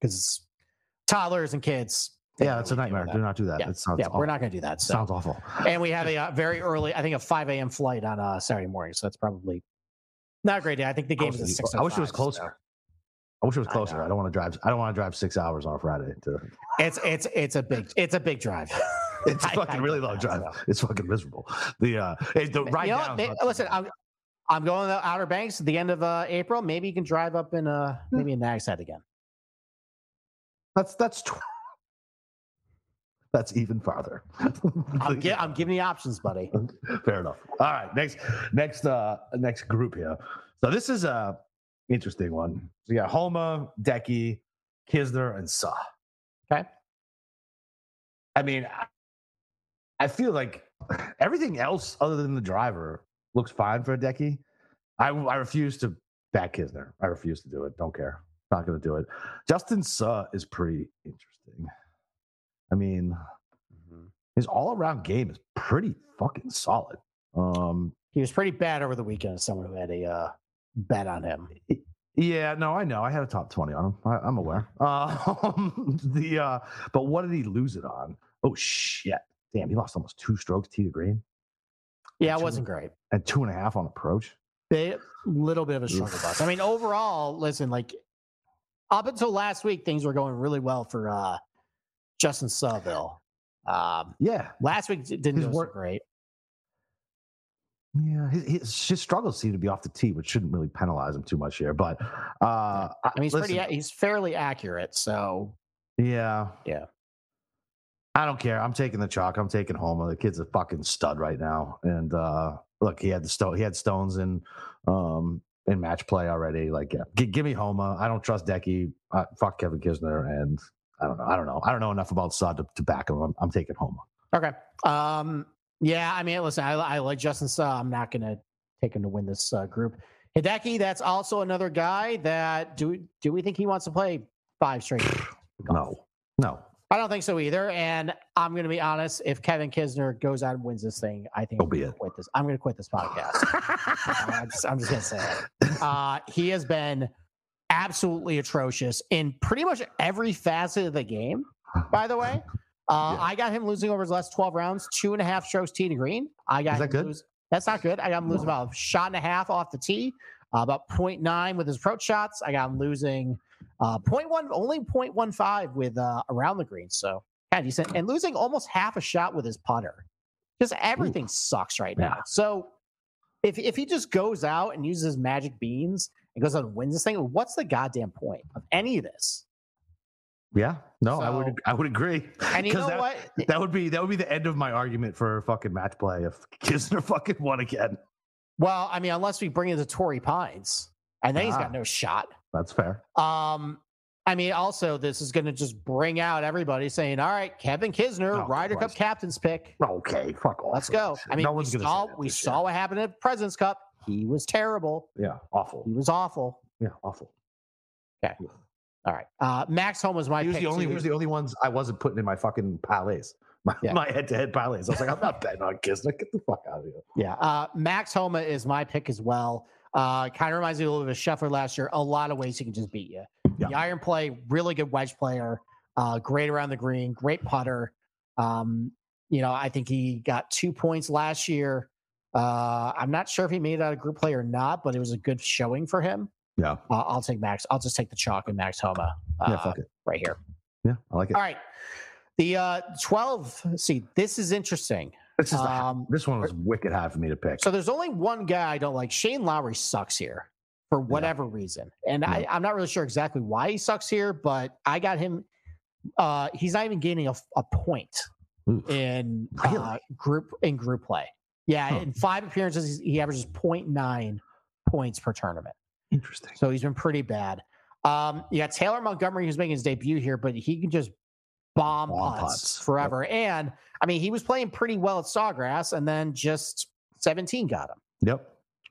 because toddlers and kids. Yeah, that's a nightmare. Do not do that. Yeah. It sounds Yeah, awful. we're not gonna do that. So, Sounds awful. and we have a uh, very early, I think a 5 a.m. flight on uh, Saturday morning. So that's probably not a great day. I think the game is at it- six. I wish it was closer. I wish it was closer. I, know. don't want to drive. I don't want to drive six hours on a Friday. To, It's it's it's a big it's a big drive. it's I- I fucking really long drive. It's fucking miserable. The uh, the ride you know down. what? May- listen, I'm, I'm going to the Outer Banks at the end of uh, April. Maybe you can drive up in uh maybe in Nags Head again. that's that's tw- that's even farther. I'm, gi- I'm giving you options, buddy. Fair enough. All right, next next uh next group here. So this is a interesting one. So yeah, Homa, Decky, Kisner, and Suh. Okay. I mean, I- feel like everything else other than the driver looks fine for a Decky. I I refuse to back Kisner. I refuse to do it. Don't care. Not going to do it. Justin Suh is pretty interesting. I mean, his all around game is pretty fucking solid. Um, He was pretty bad over the weekend. as Someone who had a uh, bet on him. yeah, no, I know. I had a top twenty on him. I, I'm aware. Um, the uh, but what did he lose it on? Oh shit! Damn, he lost almost two strokes tee to green Yeah, it wasn't great. and two and a half on approach. Bit, little bit of a struggle bus. I mean, overall, listen, like up until last week, things were going really well for uh, Justin Sawville. Um, Yeah, last week didn't His go so work- great. Yeah. His, his, his struggles seem to be off the tee, which shouldn't really penalize him too much here. But uh, I mean, he's listen, pretty. He's fairly accurate. So Yeah. Yeah. I don't care. I'm taking the chalk. I'm taking Homa. The kid's a fucking stud right now. And uh look, he had the stone he had stones in um in match play already. Like yeah. G- give me Homa. I don't trust Decky. Uh, fuck Kevin Kisner and I don't know. I don't know. I don't know enough about Sud to, to back him. I'm, I'm taking Homa. okay. Um, yeah, I mean, listen, I, I like Justin Suh. I'm not gonna take him to win this uh, group. Hideki, that's also another guy that do do we think he wants to play five straight? No. No. I don't think so either. And I'm going to be honest. If Kevin Kisner goes out and wins this thing, I think I'm be gonna quit this. I'm going to quit this podcast. I'm just, just going to say it. Uh, he has been absolutely atrocious in pretty much every facet of the game. By the way, uh, Yeah. I got him losing over his last 12 rounds, two and a half strokes tee to green. I got Is that good? lose- that's not good. I got him losing about a shot and a half off the tee, uh, about 0.9 with his approach shots. I got him losing uh, 0.1, only 0.15 with uh, around the green. So kind of decent. And losing almost half a shot with his putter. Just everything sucks right now. Yeah. So if, if he just goes out and uses his magic beans and goes out and wins this thing, what's the goddamn point of any of this? Yeah. No, I would I would agree. And you know that, what? That would be that would be the end of my argument for fucking match play if Kisner fucking won again. Well, I mean, unless we bring in the Torrey Pines, and then he's got no shot. That's fair. Um, I mean, also this is going to just bring out everybody saying, "All right, Kevin Kisner, Oh, Ryder Cup captain's pick. Okay, fuck off. Let's go." I mean, no we saw we saw year. what happened at President's Cup. He was terrible. Yeah, awful. He was awful. Yeah, awful. All right, uh, Max Homa was my he was pick. the only. too. He was the only ones I wasn't putting in my fucking parlays. My, Yeah. my head-to-head parlays. I was like, I'm not betting on Kisner. Get the fuck out of here. Yeah. Uh, Max Homa is my pick as well. Uh, kind of reminds me a little bit of Scheffler last year. A lot of ways he can just beat you. Yeah. The iron play, really good wedge player, uh, great around the green, great putter. Um, you know, I think he got two points last year. Uh, I'm not sure if he made it out of group play or not, but it was a good showing for him. Yeah. Uh, I'll take Max. I'll just take the chalk and Max Homa uh, yeah, fuck it. right here. Yeah, I like it. All right. The uh, 12 See, This is interesting. This is the, Um, this one was wicked high for me to pick. So there's only one guy I don't like. Shane Lowry sucks here for whatever reason. And I, I'm not really sure exactly why he sucks here, but I got him. Uh, he's not even gaining a, a point Oof. in Really? uh, group in group play. Yeah, Huh. in five appearances, he averages 0.9 points per tournament. Interesting. So he's been pretty bad. Um, you got Taylor Montgomery who's making his debut here, but he can just bomb, Bomb putts, putts. forever. And I mean, he was playing pretty well at Sawgrass, and then just 17 got him. Yep.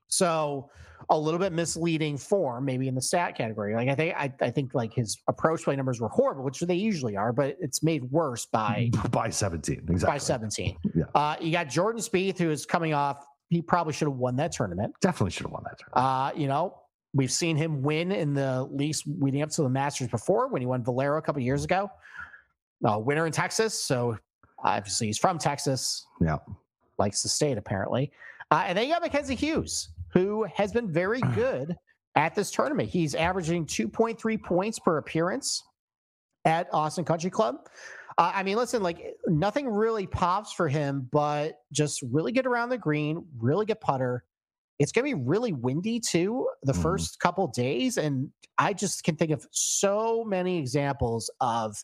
So a little bit misleading form, maybe in the stat category. Like I think I, I think like his approach play numbers were horrible, which they usually are, but it's made worse by by 17. Exactly. by 17. Yeah. Uh, you got Jordan Spieth, who is coming off. He probably should have won that tournament. Definitely should have won that tournament. Uh, you know, we've seen him win in the least leading up to the Masters before when he won Valero a couple years ago. Uh, winner in Texas, so obviously he's from Texas. Yeah. likes the state apparently. Uh, and then you got Mackenzie Hughes, who has been very good at this tournament. He's averaging 2.3 points per appearance at Austin Country Club. Uh, I mean, listen, like nothing really pops for him, but just really good around the green, really good putter. It's going to be really windy too the Mhm. first couple days. And I just can think of so many examples of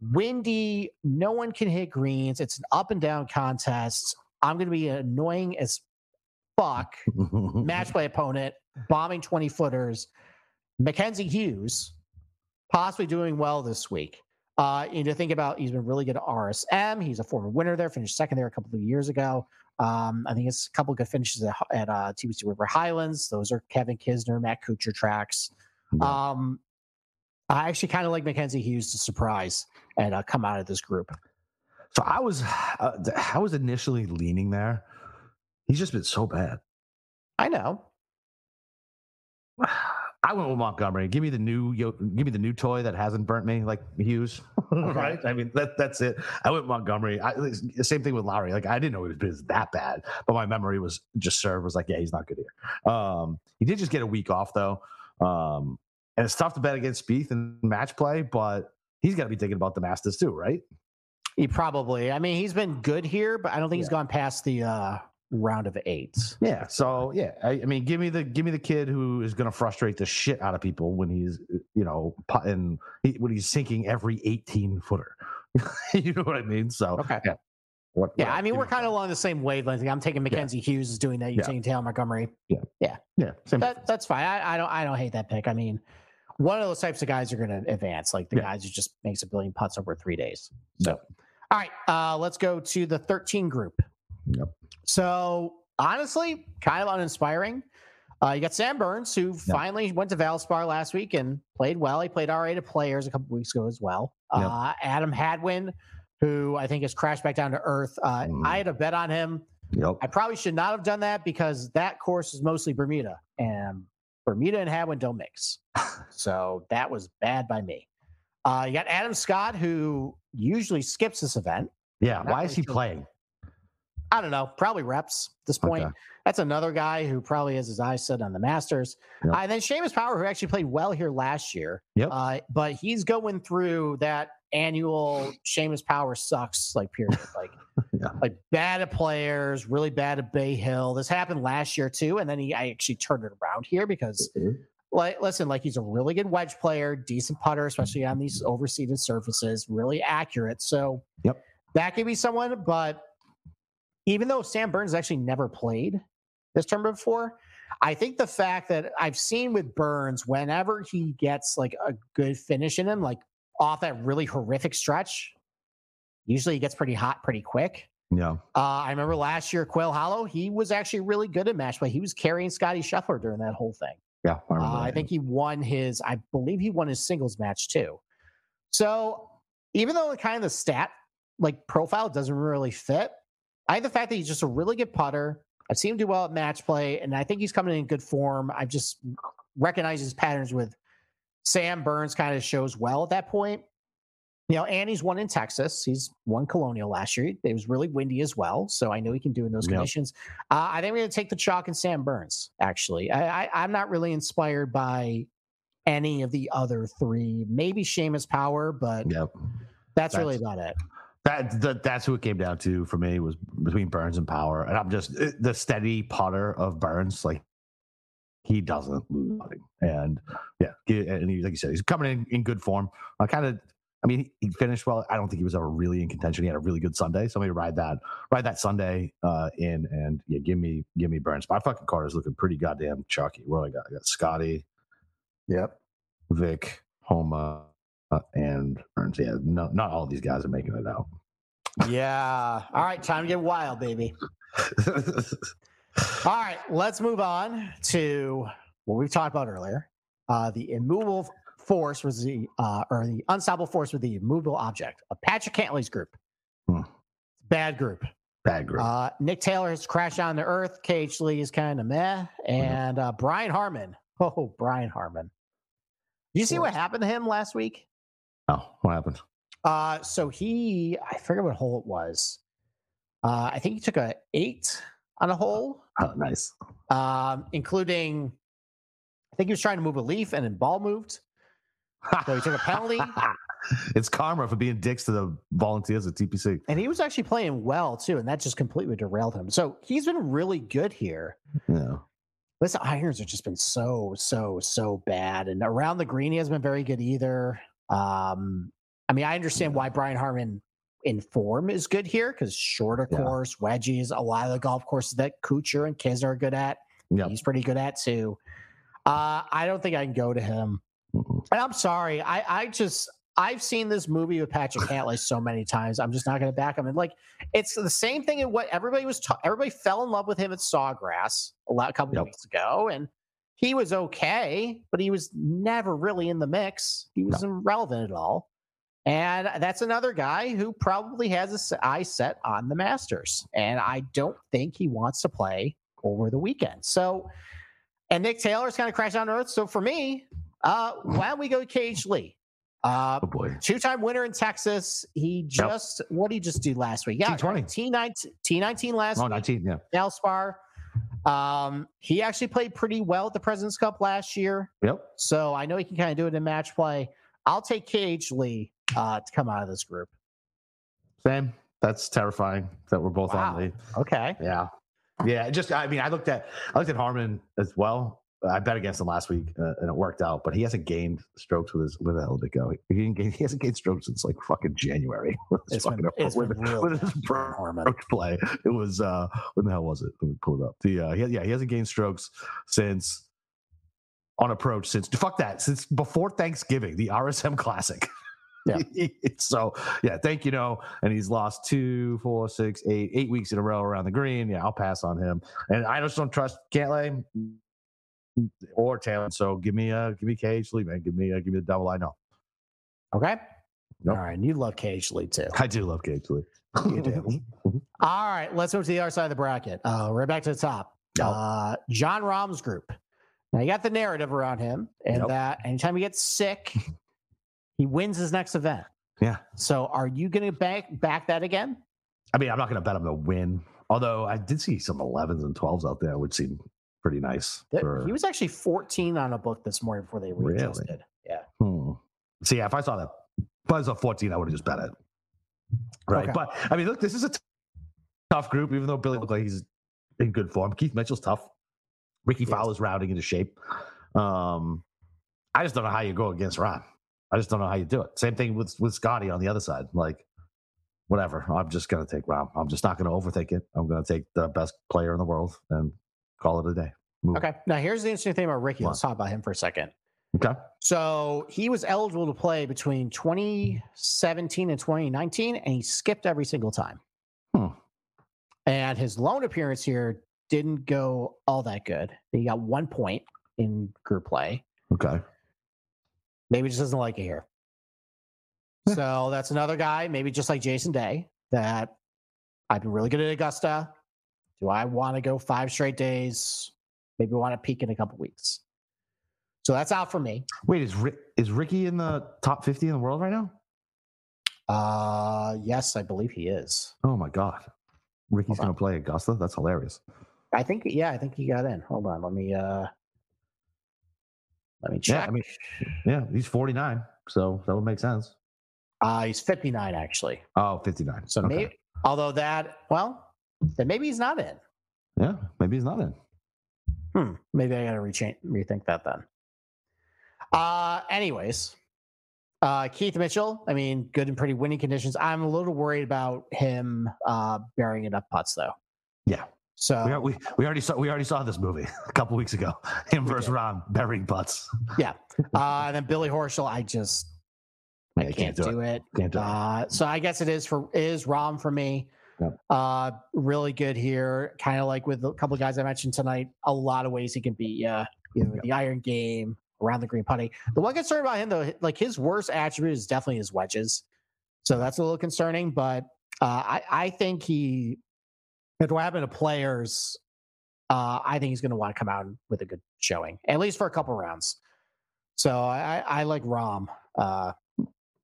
windy, no one can hit greens. It's an up and down contest. I'm going to be annoying as fuck match play opponent, bombing 20 footers. Mackenzie Hughes, possibly doing well this week. Uh, and to think about, he's been really good at RSM. He's a former winner there, finished second there a couple of years ago. Um, I think it's a couple of good finishes at, at uh, TPC River Highlands. Those are Kevin Kisner, Matt Kuchar tracks. Yeah. Um, I actually kind of like Mackenzie Hughes to surprise and uh, come out of this group. So I was, uh, I was initially leaning there. He's just been so bad. I know. I went with Montgomery. Give me the new, give me the new toy that hasn't burnt me, like Hughes. right? I mean, that that's it. I went Montgomery. I, same thing with Lowry. Like I didn't know he was that bad, but my memory was just served was like, yeah, he's not good here. Um, he did just get a week off though, um, and it's tough to bet against Spieth in match play, but he's got to be thinking about the Masters too, right? He probably. I mean, he's been good here, but I don't think he's gone past the uh, round of eights. Yeah. So yeah, I, I mean, give me the give me the kid who is going to frustrate the shit out of people when he's you know putting he, when he's sinking every eighteen footer. you know what I mean? So Okay. yeah. What, Yeah, I mean, we're kind of along the same wavelength. I'm taking Mackenzie Hughes is doing that. You're Yeah. taking Taylor Montgomery. yeah. Same That that's fine. I, I don't I don't hate that pick. I mean, one of those types of guys are going to advance, like the Yeah. guys who just makes a billion putts over three days. So, all right, uh, let's go to the 13 group. Yep. So honestly, kind of uninspiring. Uh, you got Sam Burns, who finally went to Valspar last week and played well. He played right to Players a couple weeks ago as well. Yep. Uh, Adam Hadwin, who I think has crashed back down to earth. Uh, Mm. I had a bet on him. Yep. I probably should not have done that because that course is mostly Bermuda, and Bermuda and Hadwin don't mix. so that was bad by me. Uh, you got Adam Scott, who usually skips this event. Yeah. Why is he sure. playing? I don't know, probably reps at this point. Okay. That's another guy who probably has his eyes set on the Masters. Yep. Uh, and then Seamus Power, who actually played well here last year. Yep. Uh, but he's going through that annual Seamus Power sucks like period. Like, Yeah. like bad at players, really bad at Bay Hill. This happened last year too, and then he I actually turned it around here because like listen, like he's a really good wedge player, decent putter, especially on these overseeded surfaces, really accurate. So Yep. that could be someone, but even though Sam Burns actually never played this tournament before, I think the fact that I've seen with Burns, whenever he gets like a good finish in him, like off that really horrific stretch, usually he gets pretty hot pretty quick. Yeah. Uh, I remember last year, Quail Hollow, he was actually really good at match play. He was carrying Scotty Scheffler during that whole thing. Yeah. I, Uh, I think he won his, I believe he won his singles match too. So even though the kind of the stat like profile doesn't really fit, I think the fact that he's just a really good putter. I've seen him do well at match play, and I think he's coming in good form. I've just recognized his patterns with Sam Burns kind of shows well at that point. You know, and he's won in Texas. He's won Colonial last year. It was really windy as well, so I know he can do in those Yep. conditions. Uh, I think we're going to take the chalk and Sam Burns. Actually, I, I, I'm not really inspired by any of the other three. Maybe Seamus Power, but Yep. that's, really about it. That, that that's who it came down to for me was between Burns and Power, and I'm just eh, the steady putter of Burns. Like he doesn't lose putting, and yeah, and he, like you said, he's coming in in good form. I kind of, I mean, he, he finished well. I don't think he was ever really in contention. He had a really good Sunday, so maybe ride that ride that Sunday uh, in, and yeah, give me give me Burns. My fucking card is looking pretty goddamn chalky. What do I got? I got Scotty, Yep. Vic, Homa, and Burns. Yeah, no, not all these guys are making it out. Yeah. All right, time to get wild, baby. All right, let's move on to what we've talked about earlier. Uh, the immovable force was the uh, or the unstoppable force with the immovable object. Patrick Cantlay's group. Hmm. Bad group. Bad group. Uh, Nick Taylor has crashed down to earth. KH Lee is kind of meh. And uh, Brian Harman. Oh, Brian Harman. Did you see what happened to him last week? Oh, what happened? Uh, so he, I forget what hole it was. Uh, I think he took a eight on a hole, Oh, nice. um, including, I think he was trying to move a leaf and then ball moved. So he took a penalty. it's karma for being dicks to the volunteers at TPC. And he was actually playing well too, and that just completely derailed him. So he's been really good here. Yeah. The irons have just been so, so, so bad. And around the green, he hasn't been very good either. Um, I mean, I understand why Brian Harman in form is good here because shorter Yeah. course, wedges, a lot of the golf courses that Kuchar and Kisner are good at. Yep. He's pretty good at too. Uh, I don't think I can go to him. And I'm sorry. I, I just I've seen this movie with Patrick Cantlay so many times. I'm just not going to back him. And like, it's the same thing. In what everybody was, ta- everybody fell in love with him at Sawgrass a, lot, a couple Yep. weeks ago, and he was okay, but he was never really in the mix. He was irrelevant at all. And that's another guy who probably has his eye set on the Masters, and I don't think he wants to play over the weekend. So, and Nick Taylor's kind of crashed on earth. So for me, uh, why don't we go KH Lee? Uh, Oh boy. two-time winner in Texas. He just what did he just do last week? Yeah, T20. T nineteen T nineteen last Oh, week. 19, yeah. Valspar. Um, he actually played pretty well at the President's Cup last year, Yep. so I know he can kind of do it in match play. I'll take KH Lee uh, to come out of this group. Same. That's terrifying that we're both Wow. on Lee. Okay. Yeah. Yeah. Just, I mean, I looked at, I looked at Harman as well. I bet against him last week uh, and it worked out, but he hasn't gained strokes with his, where the hell did it go? He, didn't gain, he hasn't gained strokes since like fucking January. with his It's been- it's with, been with his approach play. It was, uh, when the hell was it? Let me pull it up. The, uh, he, yeah, he hasn't gained strokes since on approach since, fuck that, since before Thanksgiving, the RSM Classic. Yeah. so yeah, thank you. No, and he's lost two, four, six, eight, eight weeks in a row around the green. Yeah, I'll pass on him. And I just don't trust Cantlay or Taylor. So give me uh give me KH Lee, man. Give me uh, give me the double I know. Okay. Nope. All right. And you love KH Lee too. I do love KH Lee. You do. All right. Let's move to the other side of the bracket. Uh, right back to the top. Yep. Uh, Jon Rahm's group. Now you got the narrative around him, and Yep. that anytime he gets sick, he wins his next event. Yeah. So are you going to back back that again? I mean, I'm not gonna bet him to win. Although I did see some 11s and 12s out there, which seemed pretty nice. Th- For, He was actually 14 on a book this morning before they Really? readjusted. Yeah. Hmm. See, yeah, if I saw that, I saw 14, I would have just bet it. Right. Okay. But I mean, look, this is a t- tough group, even though Billy looked like he's in good form. Keith Mitchell's tough. Rickie Yes. Fowler's rounding into shape. Um, I just don't know how you go against Rahm. I just don't know how you do it. Same thing with with Scotty on the other side. Like, whatever. I'm just gonna take Rahm. I'm just not gonna overthink it. I'm gonna take the best player in the world and call it a day. Move. Okay. Now here's the interesting thing about Rickie. Let's talk about him for a second. Okay. So he was eligible to play between 2017 and 2019, and he skipped every single time. Hmm. And his lone appearance here didn't go all that good. He got one point in group play. Okay. Maybe just doesn't like it here. so that's another guy, maybe just like Jason Day, that I've been really good at Augusta. Do I want to go five straight days? Maybe want to peak in a couple weeks. So that's out for me. Wait, is is Rickie in the top 50 in the world right now? Uh yes, I believe he is. Oh my god. Rickie's going to play Augusta? That's hilarious. I think yeah, I think he got in. Hold on, let me uh let me check. Yeah. I mean, yeah, he's 49, so that would make sense. uh he's 59 actually. Oh, 59. So Okay. maybe although that well, then maybe he's not in. Yeah, maybe he's not in. Hmm. Maybe I gotta rechange rethink that then. Uh anyways. Uh Keith Mitchell, I mean, good and pretty winning conditions. I'm a little worried about him uh burying enough putts though. Yeah. So We, we, we already saw we already saw this movie a couple weeks ago. Him versus. Rahm burying butts. Yeah. Uh and then Billy Horschel, I just I you can't, do, it. Can't do it. Uh, so I guess it is for is Rahm for me. Yep. Uh, really good here. Kind of like with a couple of guys I mentioned tonight. A lot of ways he can beat you, either with the iron game, around the green putting. The one concern about him though, like his worst attribute is definitely his wedges. So that's a little concerning. But uh, I, I think he, if what happened to players, uh, I think he's going to want to come out with a good showing, at least for a couple rounds. So I, I like Rahm uh,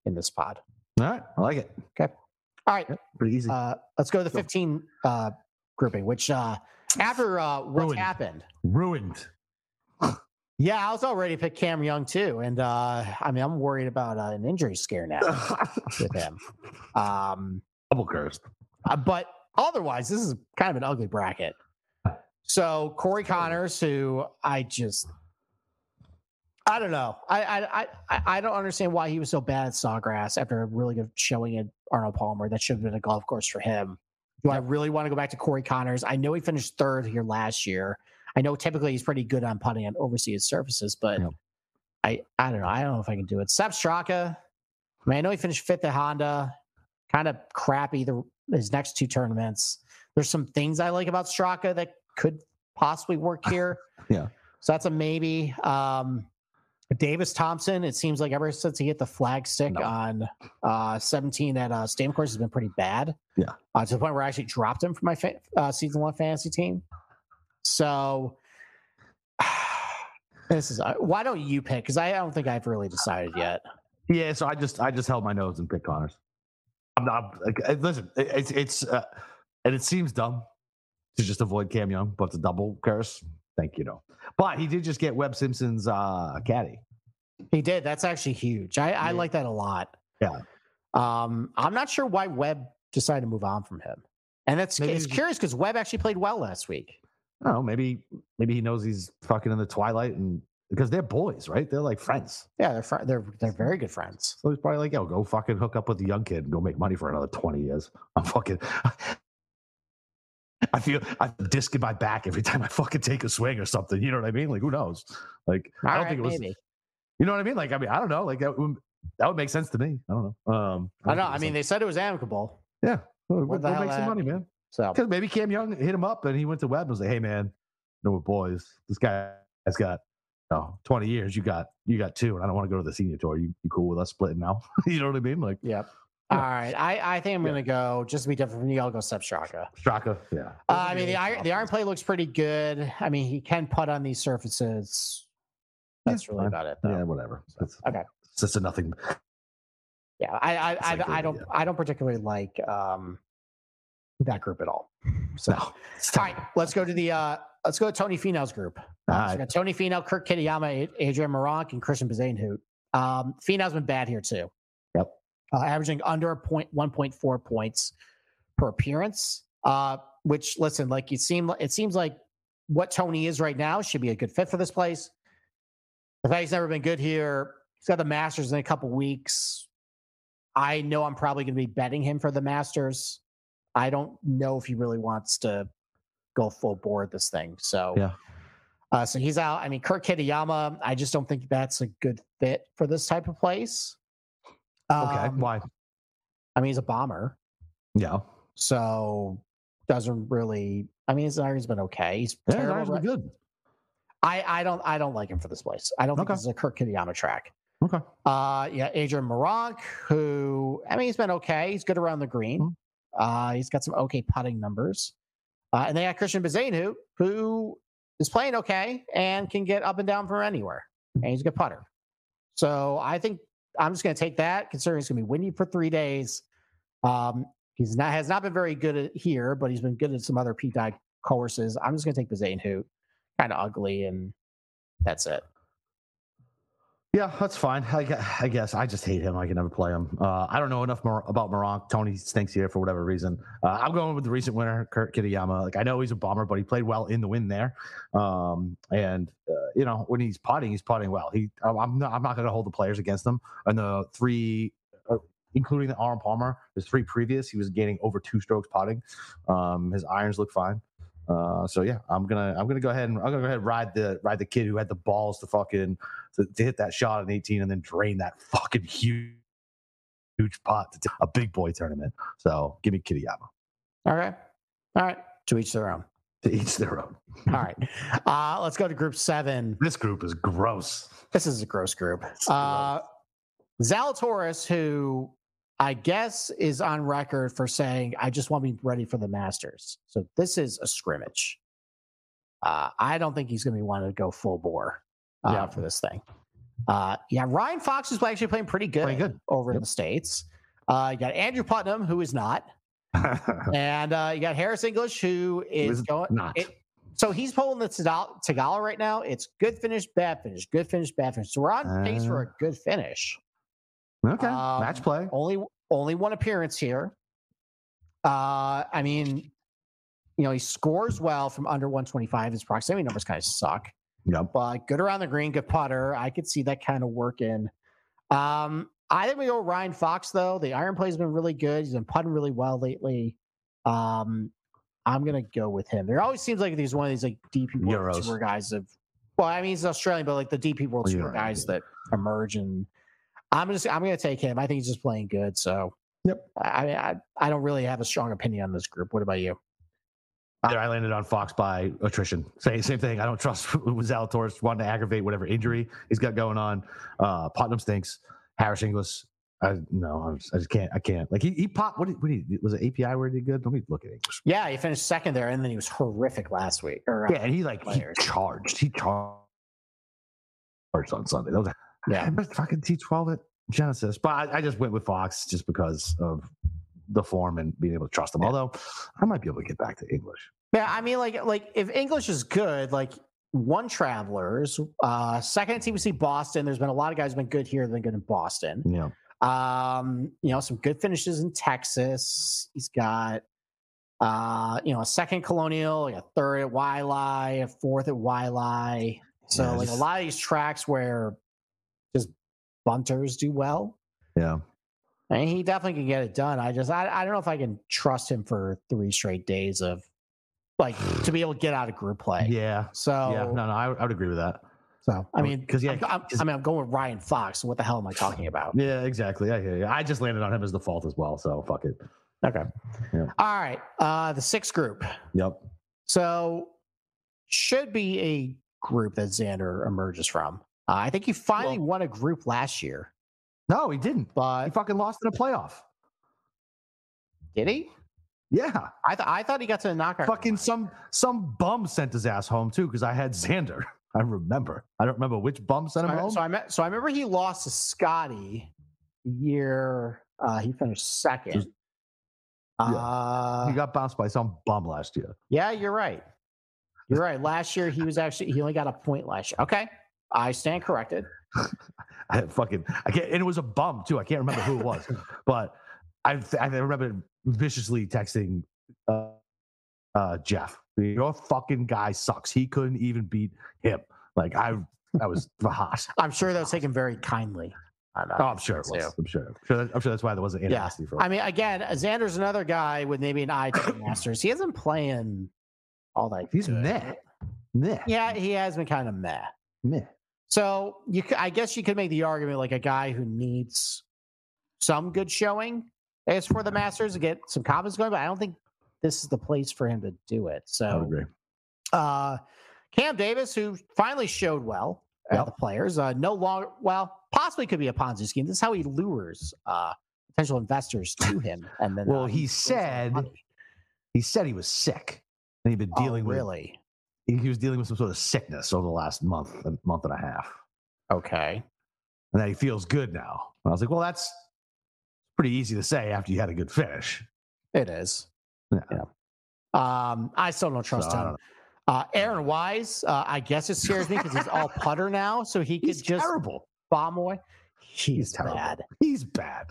in this pod. All right, I like it. All right, Pretty easy. uh, let's go to the Go. 15 uh, grouping, which uh, after uh, what's Ruined. happened, Ruined. yeah, I was already picked Cam Young too, and uh, I mean I'm worried about uh, an injury scare now with him. Um, Double cursed. uh, but otherwise, this is kind of an ugly bracket. So Corey Connors, who I just, I don't know, I I I I don't understand why he was so bad at Sawgrass after a really good showing at Arnold Palmer. That should have been a golf course for him. Do I really want to go back to Corey Conners? I know he finished third here last year. I know typically he's pretty good on putting on overseeded surfaces, but. I I don't know. I don't know if I can do it. Sepp Straka. I mean, I know he finished fifth at Honda. Kind of crappy the his next two tournaments. There's some things I like about Straka that could possibly work here. Yeah. So that's a maybe. Um, Davis Thompson, it seems like ever since he hit the flag stick No. on uh, 17 at uh, Stadium Course has been pretty bad. Yeah. Uh, to the point where I actually dropped him for my fa- uh, season one fantasy team. So this is uh, why don't you pick? Because I don't think I've really decided yet. Yeah, so I just I just held my nose and picked Conners. I'm not like listen. it- It's it's uh, and it seems dumb to just avoid Cam Young, but it's a double curse. Thank you, though. But he did just get Webb Simpson's uh, caddy. He did. That's actually huge. I, I Yeah. like that a lot. Yeah. Um, I'm not sure why Webb decided to move on from him. And that's Maybe it's curious because Webb actually played well last week. I. Maybe maybe he knows he's fucking in the twilight, and because they're boys, right? They're like friends. Yeah, they're fr- they're they're very good friends. So he's probably like, "Yo, go fucking hook up with the young kid and go make money for another twenty years." I'm fucking. I feel I disc in my back every time I fucking take a swing or something. You know what I mean? Like, who knows? Like, I don't right, think it was. maybe. You know what I mean? Like, I mean, I don't know. Like that would that would make sense to me. I don't know. Um, I know. think I it mean, was they said it was amicable. yeah, we'll, we'll make some money, man. So Because maybe Cam Young hit him up and he went to Webb and was like, "Hey, man, no, we're boys. This guy has got." No, 20 years. You got you got two, and I don't want to go to the senior tour. You, you cool with us splitting now? you know what I mean? Like. Yeah. All right. I, I think I'm Yeah. gonna go just to be different from you. I'll go Sepp Straka. Straka, yeah. Uh, I mean, the iron the iron play looks pretty good. I mean, he can putt on these surfaces. That's really fine. about it, though. Yeah, whatever. It's, Okay. it's just a nothing. Yeah, I I, I, like I don't yeah. I don't particularly like um that group at all. So No. It's all right, let's go to the uh let's go to Tony Finau's group. Uh, so got Tony Finau, Kurt Kitayama, Adrian Meronk, and Christiaan Bezuidenhout. Um, Finau's been bad here too. Uh, averaging under a point, one point four points per appearance. Uh, which listen, like you seem, it seems like what Tony is right now should be a good fit for this place. The fact he's never been good here. He's got the Masters in a couple weeks. I know I'm probably going to be betting him for the Masters. I don't know if he really wants to go full board this thing. So Yeah. Uh, so he's out. I mean, Kurt Kitayama, I just don't think that's a good fit for this type of place. Okay. Um, Why? I mean, he's a bomber, Yeah. so doesn't really. I mean, his iron's been okay. He's Yeah, terrible. Right- good. I I don't I don't like him for this place. I don't think this is a Kurt Kitayama track. Okay. Uh, yeah, Adrian Meronk, who I mean, he's been okay. He's good around the green. Mhm. Uh, he's got some okay putting numbers. Uh, and they got Christiaan Bezuidenhout, who is playing okay and can get up and down from anywhere, and he's a good putter. So I think I'm just going to take that, considering it's going to be windy for three days. Um, he's not has not been very good at here, but he's been good at some other P dye courses. I'm just going to take Bezuidenhout, kind of ugly, and that's it. Yeah, that's fine. I, guess I just hate him. I can never play him. Uh, I don't know enough more about Meronk. Tony stinks here for whatever reason. Uh, I'm going with the recent winner, Kurt Kitayama. Like I know he's a bomber, but he played well in the win there. Um, and uh, you know when he's putting, he's putting well. He, I'm I'm not, I'm not going to hold the players against him. And the three, uh, including the Arm Palmer, his three previous, he was gaining over two strokes putting. Um, his irons look fine. Uh, so yeah, I'm gonna I'm gonna go ahead and I'm gonna go ahead and ride the ride the kid who had the balls to fucking to, to hit that shot in 18 and then drain that fucking huge huge pot to t- a big boy tournament. So give me Kitayama. Okay. All right. To each their own. To each their own. All right. Uh, let's go to group seven. This group is gross. This is a gross group. Uh, Zalatoris, who I guess is on record for saying, I just want to be ready for the Masters. So this is a scrimmage. Uh, I don't think he's going to be wanting to go full bore uh, Yeah. for this thing. Uh, yeah, Ryan Fox is actually playing pretty good, good. over in the States. Uh, you got Andrew Putnam, who is not. And uh, you got Harris English, who is Is going. not. it- so he's pulling the Theegala right now. It's good finish, bad finish, good finish, bad finish. So we're on pace for a good finish. Okay. Um, Match play. Only only one appearance here. Uh, I mean, you know, he scores well from under 125. His proximity numbers kind of suck, Yep. but good around the green, good putter. I could see that kind of working. Um, I think we go Ryan Fox though. The iron play has been really good. He's been putting really well lately. Um, I'm gonna go with him. There always seems like he's one of these like DP World Euros. Tour guys of. Well, I mean he's Australian, but like the DP World Tour guys that emerge, and I'm just I'm gonna take him. I think he's just playing good. So, Yep. I mean, I I don't really have a strong opinion on this group. What about you? There, I landed on Fox by attrition. Same same thing. I don't trust Zalatoris wanting to aggravate whatever injury he's got going on. Uh, Putnam stinks. Harris English. I no, I'm just, I just can't. I can't. Like he, he popped. What did, what did he, was it API where he did good? Let me look at English. Yeah, he finished second there, and then he was horrific last week. Or, uh, Yeah, and he like he charged. He charged on Sunday. That was Yeah. I fucking T twelve at Genesis, but I, I just went with Fox just because of the form and being able to trust them. Yeah. Although I might be able to get back to English. Yeah, I mean, like, like if English is good, like one Travelers, uh, second at TPC Boston. There's been a lot of guys who've been good here than good in Boston. Yeah, Um, you know, some good finishes in Texas. He's got, uh, you know, a second Colonial, like a third at Waialae, a fourth at Waialae. So, like a lot of these tracks where bunters do well. yeah. And he definitely can get it done. I just, I, I don't know if I can trust him for three straight days of like to be able to get out of group play. Yeah. So, yeah. No, no, I, would- I would agree with that. so I mean, because yeah, I'm, I mean, I'm going with Ryan Fox. So what the hell am I talking about? Yeah, exactly. I hear you. I just landed on him as the fault as well. So fuck it. Okay. Yeah. All right. Uh, the sixth group. Yep. So should be a group that Xander emerges from. Uh, I think he finally won a group last year, No, he didn't. But He fucking lost in a playoff. did he? Yeah. I thought I thought he got to the knockout. Fucking some some bum sent his ass home too because I had Xander. I remember. I don't remember which bum sent him I, home. so I met, so I remember he lost to Scotty the year uh, he finished second. Just- yeah. Uh, he got bounced by some bum last year. yeah, you're right. You're right. Last year he was actually he only got a point last year. Okay, I stand corrected. I fucking I can't and it was a bum too. I can't remember who it was, but I I remember viciously texting uh, uh, Jeff. Your fucking guy sucks. He couldn't even beat him. Like I I was hot. I'm sure that was taken very kindly. uh, Oh, I'm sure it was. too. I'm sure. I'm sure, that- I'm sure that's why there wasn't Yeah. animosity for I mean, again, Xander's another guy with maybe an eye to the Masters. He hasn't playing all that. He's good. meh. Meh. Yeah, he has been kind of meh. Meh. So you, I guess you could make the argument like a guy who needs some good showing as for the Masters to get some confidence going, but I don't think this is the place for him to do it. I would So agree. uh, Cam Davis, who finally showed well at the players, uh, no longer well, possibly could be a Ponzi scheme. This is how he lures uh, potential investors to him, and then Well, uh, he said. He said he was sick. And he'd been Oh, dealing with really he, he was dealing with some sort of sickness over the last month, month and a half. okay. And that he feels good now. And I was like, well, that's pretty easy to say after you had a good finish. It is. Yeah. yeah. Um, I still don't trust So, him. don't Uh, Aaron Wise, uh, I guess it scares me because he's all putter now, so he could He's just terrible. bomb away. He's, terrible. bad. He's bad.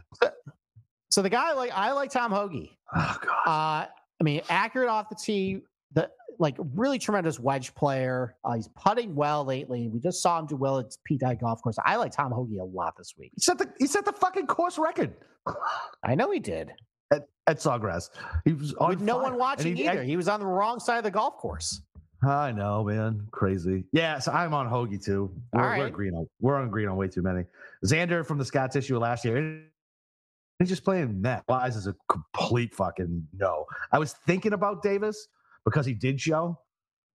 So the guy like I like Tom Hoge. Oh god. Uh, I mean, accurate off the tee, the like really tremendous wedge player. Uh, he's putting well lately. We just saw him do well at Pete Dye Golf Course. I like Tom Hoge a lot this week. he set the he set the fucking course record I know he did at, at Sawgrass. He was on with no fire. one watching he- either. He was on the wrong side of the golf course. I know, man. Crazy. Yeah, so I'm on Hoge too. We're, All we're right. agreeing on we're on agreeing on way too many. Xander from the Scott issue last year. He's just playing net. Wise is a complete fucking no. I was thinking about Davis because he did show,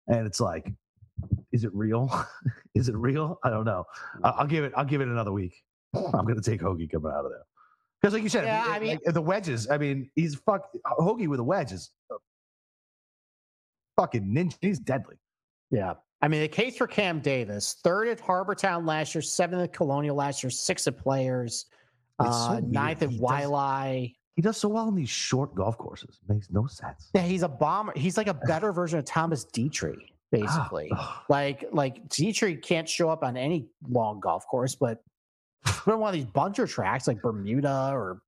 and it's like, is it real? is it real? I don't know. I- I'll give it. I'll give it another week. I'm gonna take Hoge coming out of there because, like you said, Yeah, it- I mean- like, the wedges. I mean, he's fuck Hoge with a wedge is a fucking ninja. He's deadly. Yeah. I mean, the case for Cam Davis, third at Harbour Town last year, seventh at Colonial last year, sixth at Players, It's so uh, ninth at He Waialae. He does so well in these short golf courses. Makes no sense. Yeah, he's a bomber. He's like a better version of Thomas Detry, basically. Ah, like, like Detry can't show up on any long golf course, but on one of these buncher tracks like Bermuda or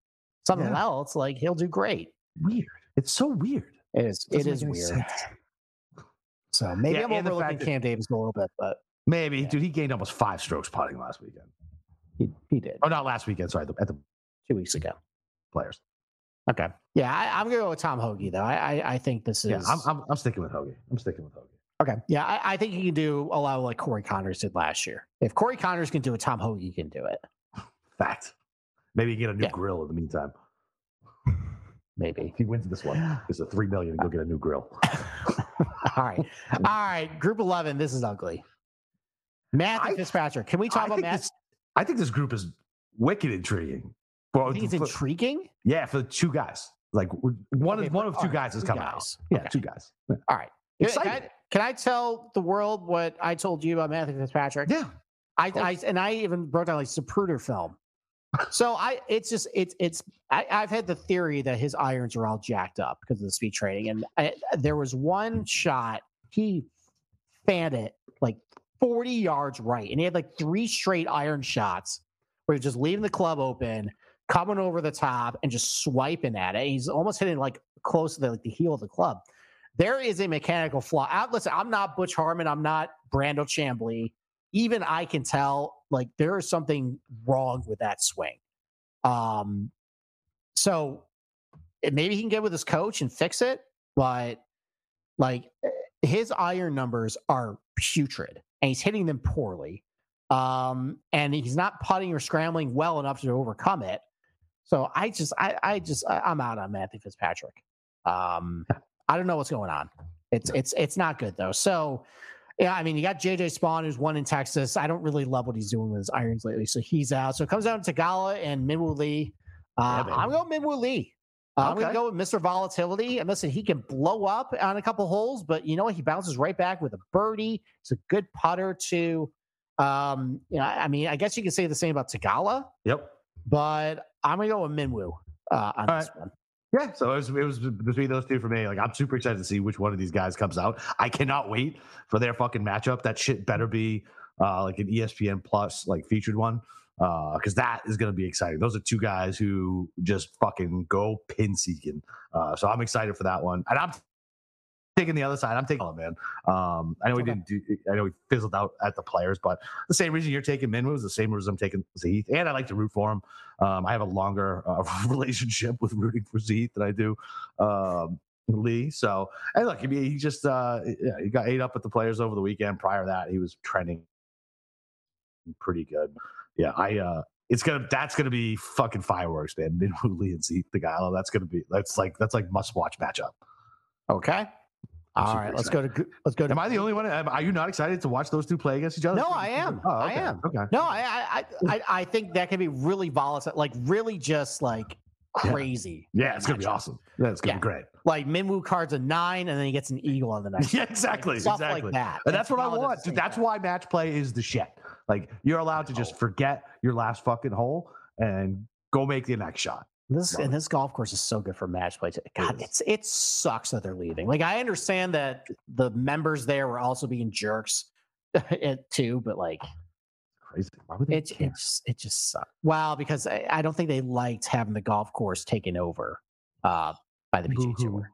something Yeah. else, like he'll do great. weird. It's so weird. It is. It Doesn't is weird. sense. So maybe Yeah, I'm overlooking Cam Davis a little bit, but Maybe, Yeah. dude. He gained almost five strokes putting last weekend. he, he did Oh, not last weekend. Sorry, at the two weeks ago. players. Okay. Yeah, I, I'm gonna go with Tom Hoge though. I I, I think this is Yeah, I'm, I'm, I'm sticking with Hoge. I'm sticking with Hoge. okay. Yeah, I, I think he can do a lot like Corey Conners did last year. If Corey Conners can do it, Tom Hoge can do it. Fact. Maybe you get a new Yeah. grill in the meantime. Maybe. If he wins this one, it's a three million. Go get a new grill. All right. All right. Group 11. This is ugly. Matthew I- Fitzpatrick. Can we talk I about Matt? this. I think this group is wicked intriguing. Think it's intriguing. yeah, for the two guys. Like one, Okay, of one of two right, guys is coming out. Yeah, Okay. two guys. Yeah. All right. Can, can I, can I tell the world what I told you about Matthew Fitzpatrick? Yeah. I. I and I even broke down like Zapruder film. So I, it's just it's it's I, I've had the theory that his irons are all jacked up because of the speed training, and I, there was one hmm. shot he fanned it like forty yards right, and he had like three straight iron shots where he was just leaving the club open, coming over the top, and just swiping at it. He's almost hitting like close to the, like the heel of the club. There is a mechanical flaw. I, listen, I'm not Butch Harmon. I'm not Brandel Chamblee even I can tell like there is something wrong with that swing. Um, so maybe he can get with his coach and fix it, but like eh, his iron numbers are putrid and he's hitting them poorly. Um, and he's not putting or scrambling well enough to overcome it. So I just, I, I just, I, I'm out on Matthew Fitzpatrick. Um, I don't know what's going on. It's, it's, it's not good though. So, yeah, I mean, you got JJ Spaun, who's one in Texas. I don't really love what he's doing with his irons lately, so he's out. So it comes down to Theegala and Minwoo Lee. Uh, Yeah. I'm going Minwoo Lee. Uh, I'm going Okay. to go with Mr. Volatility. And listen, he can blow up on a couple holes, but you know what? He bounces right back with a birdie. It's a good putter too. Um, you know, I I mean, I guess you can say the same about Theegala, Yep. but I'm going to go with Minwoo uh, on All this one. Yeah, so it was, it was between those two for me. Like, I'm super excited to see which one of these guys comes out. I cannot wait for their fucking matchup. That shit better be uh, like an ESPN Plus like featured one because that is going to be exciting. Those are two guys who just fucking go pin seeking. Uh, so I'm excited for that one, and I'm taking the other side. I'm taking it, man. Um, I know we didn't do. I know we fizzled out at the players, but the same reason you're taking Minwoo is the same reason I'm taking Sahith, and I like to root for him. Um, I have a longer uh, relationship with rooting for Zeke than I do um, Lee. So, and look, I mean, he just uh, yeah, he got ate up with the players over the weekend. Prior to that, he was trending pretty good. Yeah, I. uh it's gonna that's gonna be fucking fireworks, man. Minwoo Lee and Zeke the guy. That's gonna be that's like that's like must watch matchup. Okay. I'm All. Let's go to let's go to. Am I the only one? Are you not excited to watch those two play against each other? No, I am. Oh, I am. Okay. No, I, I, I, I- think that can be really volatile, like really just like crazy. Yeah, it's gonna be awesome. Yeah, it's gonna Yeah. be great. Like Minwoo cards a nine, and then he gets an eagle on the next. Yeah, exactly, Stuff exactly. like that. And that's what I want. Dude, that's thing. why match play is the shit. Like you're allowed to just forget your last fucking hole and go make the next shot. This and this golf course is so good for match play. God, it's it sucks that they're leaving. Like I understand that the members there were also being jerks, it, too, but like Crazy. Why would they it care? it just it just sucks. Well, because I, I don't think they liked having the golf course taken over uh, by the PGA Tour.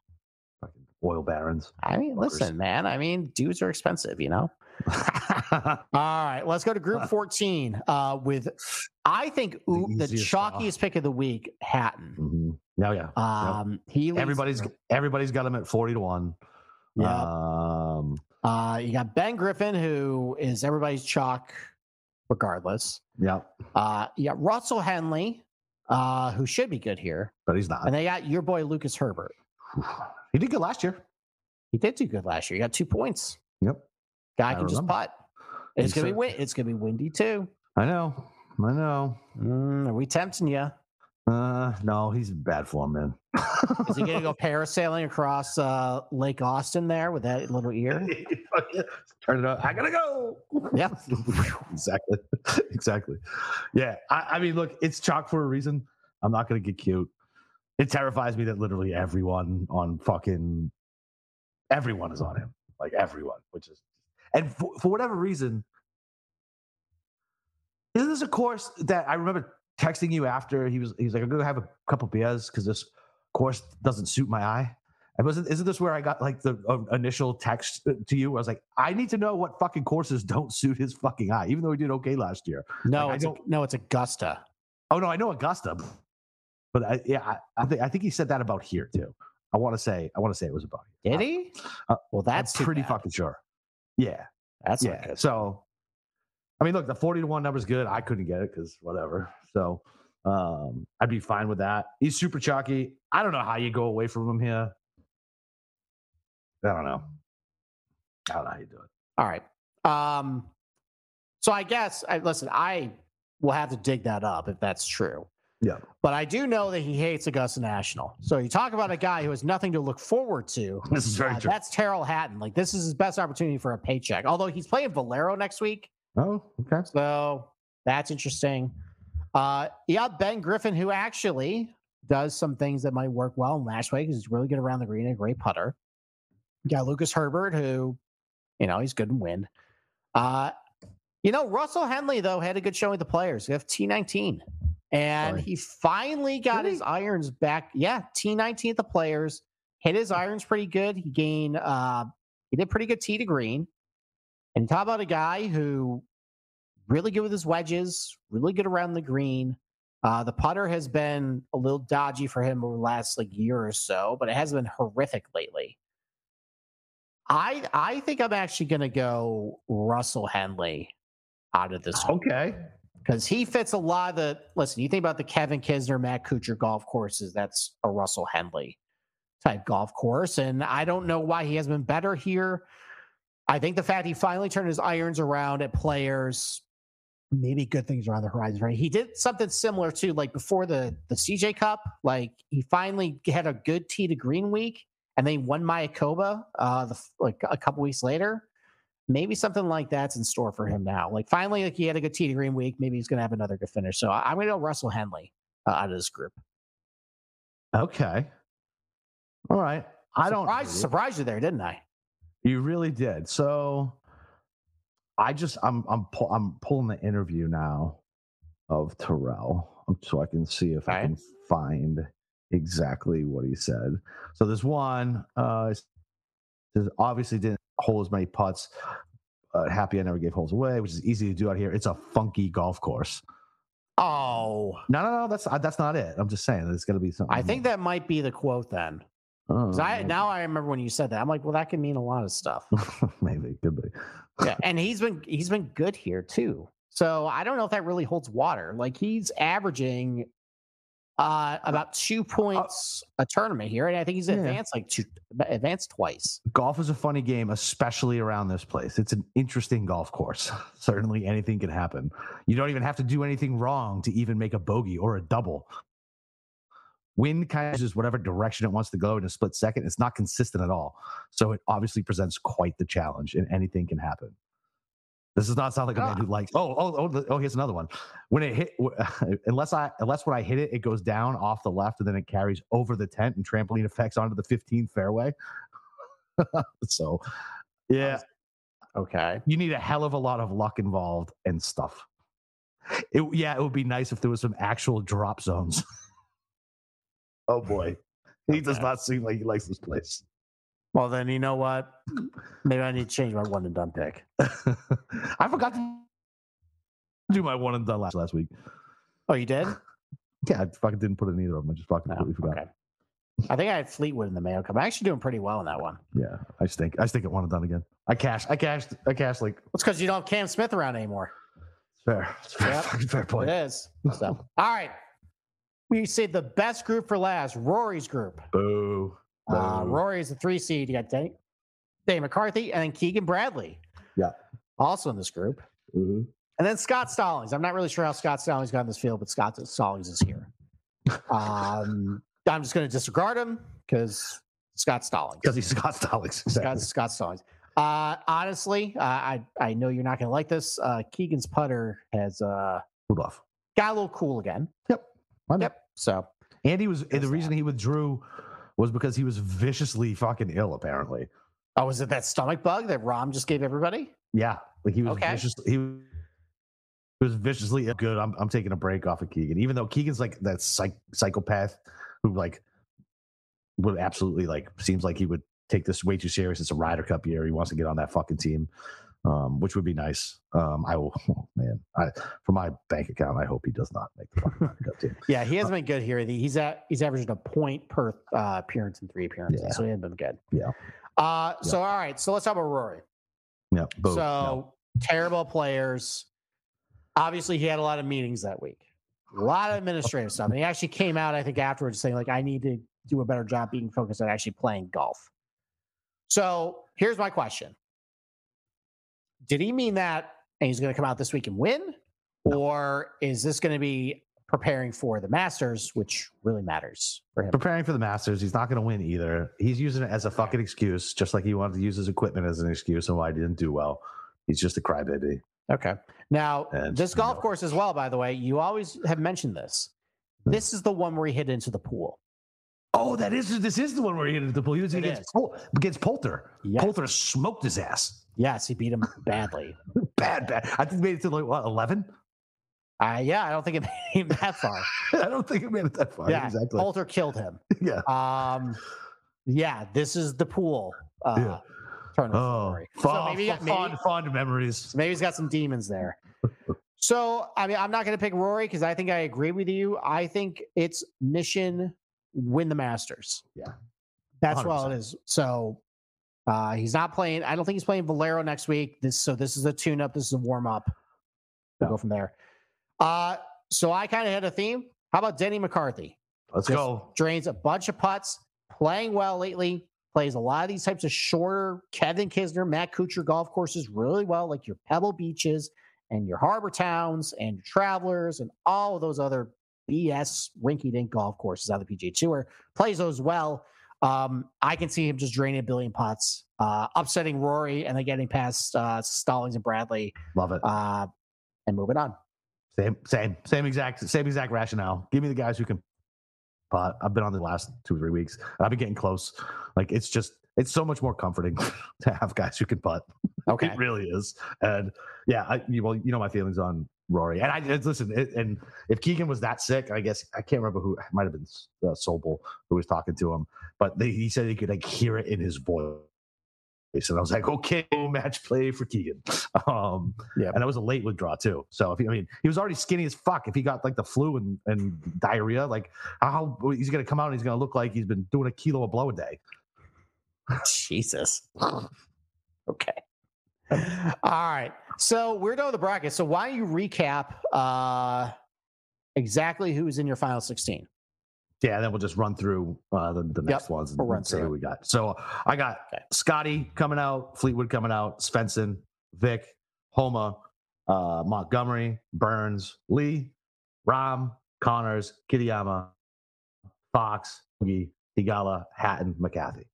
Fucking oil barons. I mean, listen, man. I mean, dudes are expensive, you know. All right, let's go to Group 14 uh, with, I think, the, draw. chalkiest pick of the week, Hatton. Mhm. No, yeah. Um, he leads- Everybody's everybody's got him at forty to one. yeah. Um, Uh, you got Ben Griffin, who is everybody's chalk, regardless. yeah. Uh, you got Russell Henley, uh, who should be good here. but he's not. And they got your boy Lucas Herbert. He did good last year. He did do good last year. He got two points. Yep. Guy can just putt. It's gonna be said- win- it's gonna be windy too. I know. I know. Mm, are we tempting you? Uh, no, he's in bad form, man. Is he gonna go parasailing across uh, Lake Austin there with that little ear? Turn it up. I gotta go. Yeah. exactly. exactly. Yeah. I, I mean, look, it's chalk for a reason. I'm not gonna get cute. It terrifies me that literally everyone on fucking everyone is on him. Like everyone, which is and for, for whatever reason, isn't this a course that I remember texting you after he was he's like, I'm gonna have a couple beers because this course doesn't suit my eye. And wasn't isn't this where I got like the uh, initial text to you? Where I was like, I need to know what fucking courses don't suit his fucking eye, even though he did okay last year. No, Like, I it's don't- no, it's Augusta. Oh no, I know Augusta, but I, yeah, I, I think I think he said that about here too. I want to say I want to say it was about here. Did he? Uh, well, that's I'm pretty bad. fucking sure. Yeah, That's yeah. So, I mean, look, the forty to one number is good. I couldn't get it because whatever. So, um, I'd be fine with that. He's super chalky. I don't know how you go away from him here. I don't know. I don't know how you do it. All right. Um, so I guess I listen. I will have to dig that up if that's true. Yeah. But I do know that he hates Augusta National. So you talk about a guy who has nothing to look forward to. This is very Uh, true. that's Tyrrell Hatton. Like this is his best opportunity for a paycheck. Although he's playing Valero next week, Oh, okay. so that's interesting. Uh, yeah, Ben Griffin, who actually does some things that might work well in last week. He's really good around the green, and a great putter. You got Lucas Herbert, who, you know, he's good in wind. Uh, you know, Russell Henley though had a good showing with the players. He have T nineteen, and Sorry. he finally got Did his irons back. Yeah, T nineteen at the players hit his irons pretty good. He gained, uh, he did pretty good tee to green. And talk about a guy who really good with his wedges, really good around the green. Uh, the putter has been a little dodgy for him over the last like year or so, but it has been horrific lately. I I think I'm actually going to go Russell Henley out of this Okay. Because he fits a lot of the. Listen, you think about the Kevin Kisner, Matt Kuchar golf courses. That's a Russell Henley type golf course, and I don't know why he has been better here. I think the fact he finally turned his irons around at players, maybe good things are on the horizon. Right? He did something similar to like before the the CJ Cup. Like he finally had a good tee to green week, and then he won Mayakoba uh, the, like a couple weeks later maybe something like that's in store for him now. Like finally, like he had a good tee to green week. Maybe he's going to have another good finish. So I- I'm going to go Russell Henley uh, out of this group. Okay. All right. I don't. surprised, surprised you there, didn't I? You really did. So I just I'm I'm pu- I'm pulling the interview now of Tyrrell um, so I can see if I can find exactly what he said. So there's one uh obviously didn't hold as many putts. Uh, happy I never gave holes away, which is easy to do out here. It's a funky golf course. Oh, No, no, no. That's uh, that's not it. I'm just saying there's going to be something. I think that might be the quote then. Oh, I now I remember when you said that. I'm like, well, that can mean a lot of stuff. maybe could be. yeah, and he's been he's been good here too. So I don't know if that really holds water. Like he's averaging uh about two points a tournament here, and I think he's Yeah. advanced like two advanced twice. golf is a funny game, especially around this place. It's an interesting golf course. Certainly anything can happen. You don't even have to do anything wrong to even make a bogey or a double. Wind kind of just whatever direction it wants to go in a split second. It's not consistent at all. So it obviously presents quite the challenge, and anything can happen. This does not sound like a man ah. who likes. Oh, oh, oh, oh! Here's another one. When it hit, unless I, unless when I hit it, it goes down off the left and then it carries over the tent and trampoline effects onto the 15th fairway. so, yeah, Okay. you need a hell of a lot of luck involved and stuff. It, yeah, it would be nice if there was some actual drop zones. oh boy, he does not seem like he likes this place. Well, then you know what? Maybe I need to change my one and done pick. I forgot to do my one and done last last week. Oh, you did? Yeah, I fucking didn't put it in either of them. I just fucking completely forgot. okay. I think I had Fleetwood in the Mayo Cup. I'm actually doing pretty well in that one. Yeah, I stink. I stink at one and done again. I cashed. I cashed. I cashed like It's because you don't have Cam Smith around anymore. fair. It's fair, Yep. fucking fair point. is. So, all right. we say the best group for last, Rory's group. Boo. Uh. Rory is the three seed. You got Denny, Denny McCarthy and then Keegan Bradley. Yeah. Also in this group. Mhm. And then Scott Stallings. I'm not really sure how Scott Stallings got in this field, but Scott Stallings is here. Um, I'm just going to disregard him because Scott Stallings. Because he's Scott Stallings. Scott, Scott Stallings. Uh, honestly, uh, I I know you're not going to like this. Uh, Keegan's putter has uh, Cooled off. got a little cool again. Yep. Yep. So Andy was the reason he withdrew was because he was viciously fucking ill, apparently. Oh, was it that stomach bug that Rahm just gave everybody? Yeah. Like he was Okay. viciously he was viciously ill. good. I'm I'm taking a break off of Keegan. Even though Keegan's like that psych, psychopath who like would absolutely like seems like he would take this way too serious. It's a Ryder Cup year. He wants to get on that fucking team. Um, which would be nice. Um, I will, oh, man. I for my bank account, I hope he does not make the fucking Ryder team. Yeah, he hasn't been good here. He's at he's averaging a point per uh, appearance in three appearances, Yeah. so he hasn't been good. Yeah. Uh, so all right, so let's talk about Rory. Yeah. Boo. so terrible players. Obviously, he had a lot of meetings that week, a lot of administrative stuff, and he actually came out, I think, afterwards saying like, "I need to do a better job being focused on actually playing golf." So here's my question: Did he mean that, and he's going to come out this week and win, or is this going to be preparing for the Masters, which really matters for him? preparing for the Masters. He's not going to win either. He's using it as a fucking excuse, just like he wanted to use his equipment as an excuse and why he didn't do well. He's just a crybaby. Okay. Now, And, this golf no. course as well, by the way, you always have mentioned this. Hmm. This is the one where he hit into the pool. Oh, that is this is the one where he hit the pool. He was It against. Pol- against Poulter. Yes. Poulter smoked his ass. Yes, he beat him badly. Bad, bad. I think he made it to like what eleven. Uh, yeah, I don't think it made him that far. I don't think it made it that far. yeah, exactly. Poulter killed him. yeah. Um, yeah, this is the pool. Uh, Yeah. tournament Oh, fond, so maybe, fond, maybe, fond memories. maybe he's got some demons there. So, I mean, I'm not going to pick Rory because I think I agree with you. I think it's mission win the Masters. Yeah. That's all 100%. it is. So, uh, he's not playing. I don't think he's playing Valero next week. This so this is a tune up. This is a warm up. We'll Yeah. go from there. Uh, so I kind of had a theme. How about Denny McCarthy? Let's Just go. Drains a bunch of putts, playing well lately. Plays a lot of these types of shorter Kevin Kisner, Matt Kuchar golf courses really well, like your Pebble Beaches and your Harbour Towns and your Travelers and all of those other BS rinky dink golf courses on the PGA Tour. Plays those well. Um, I can see him just draining a billion putts, uh, upsetting Rory, and then getting past uh, Stallings and Bradley, Love it. uh, and moving on. Same, same, same exact, same exact rationale. Give me the guys who can putt. I've been on the last two or three weeks. I've been getting close. Like it's just, it's so much more comforting to have guys who can putt. Okay. It really is. And yeah, I, you, well, you know my feelings on Rory. And I listen. It, and if Keegan was that sick, I guess I can't remember who. Might have been uh, Sobel who was talking to him, but they, he said he could like hear it in his voice. And I was like, okay, match play for Keegan. Um, Yep. and that was a late withdraw, too. So if he, I mean, he was already skinny as fuck. If he got like the flu and, and diarrhea, like how he's gonna come out and he's gonna look like he's been doing a kilo of blow a day. Jesus. okay. All right. So we're done with the bracket. So why don't you recap uh, exactly who's in your final 16? Yeah, and then we'll just run through uh, the, the next ones and, and through who we got. So I got Okay. Scotty coming out, Fleetwood coming out, Svensson, Vic, Homa, uh, Montgomery, Burns, Lee, Rahm, Conners, Kitayama, Fox, Mugi, Theegala, Hatton, McCarthy.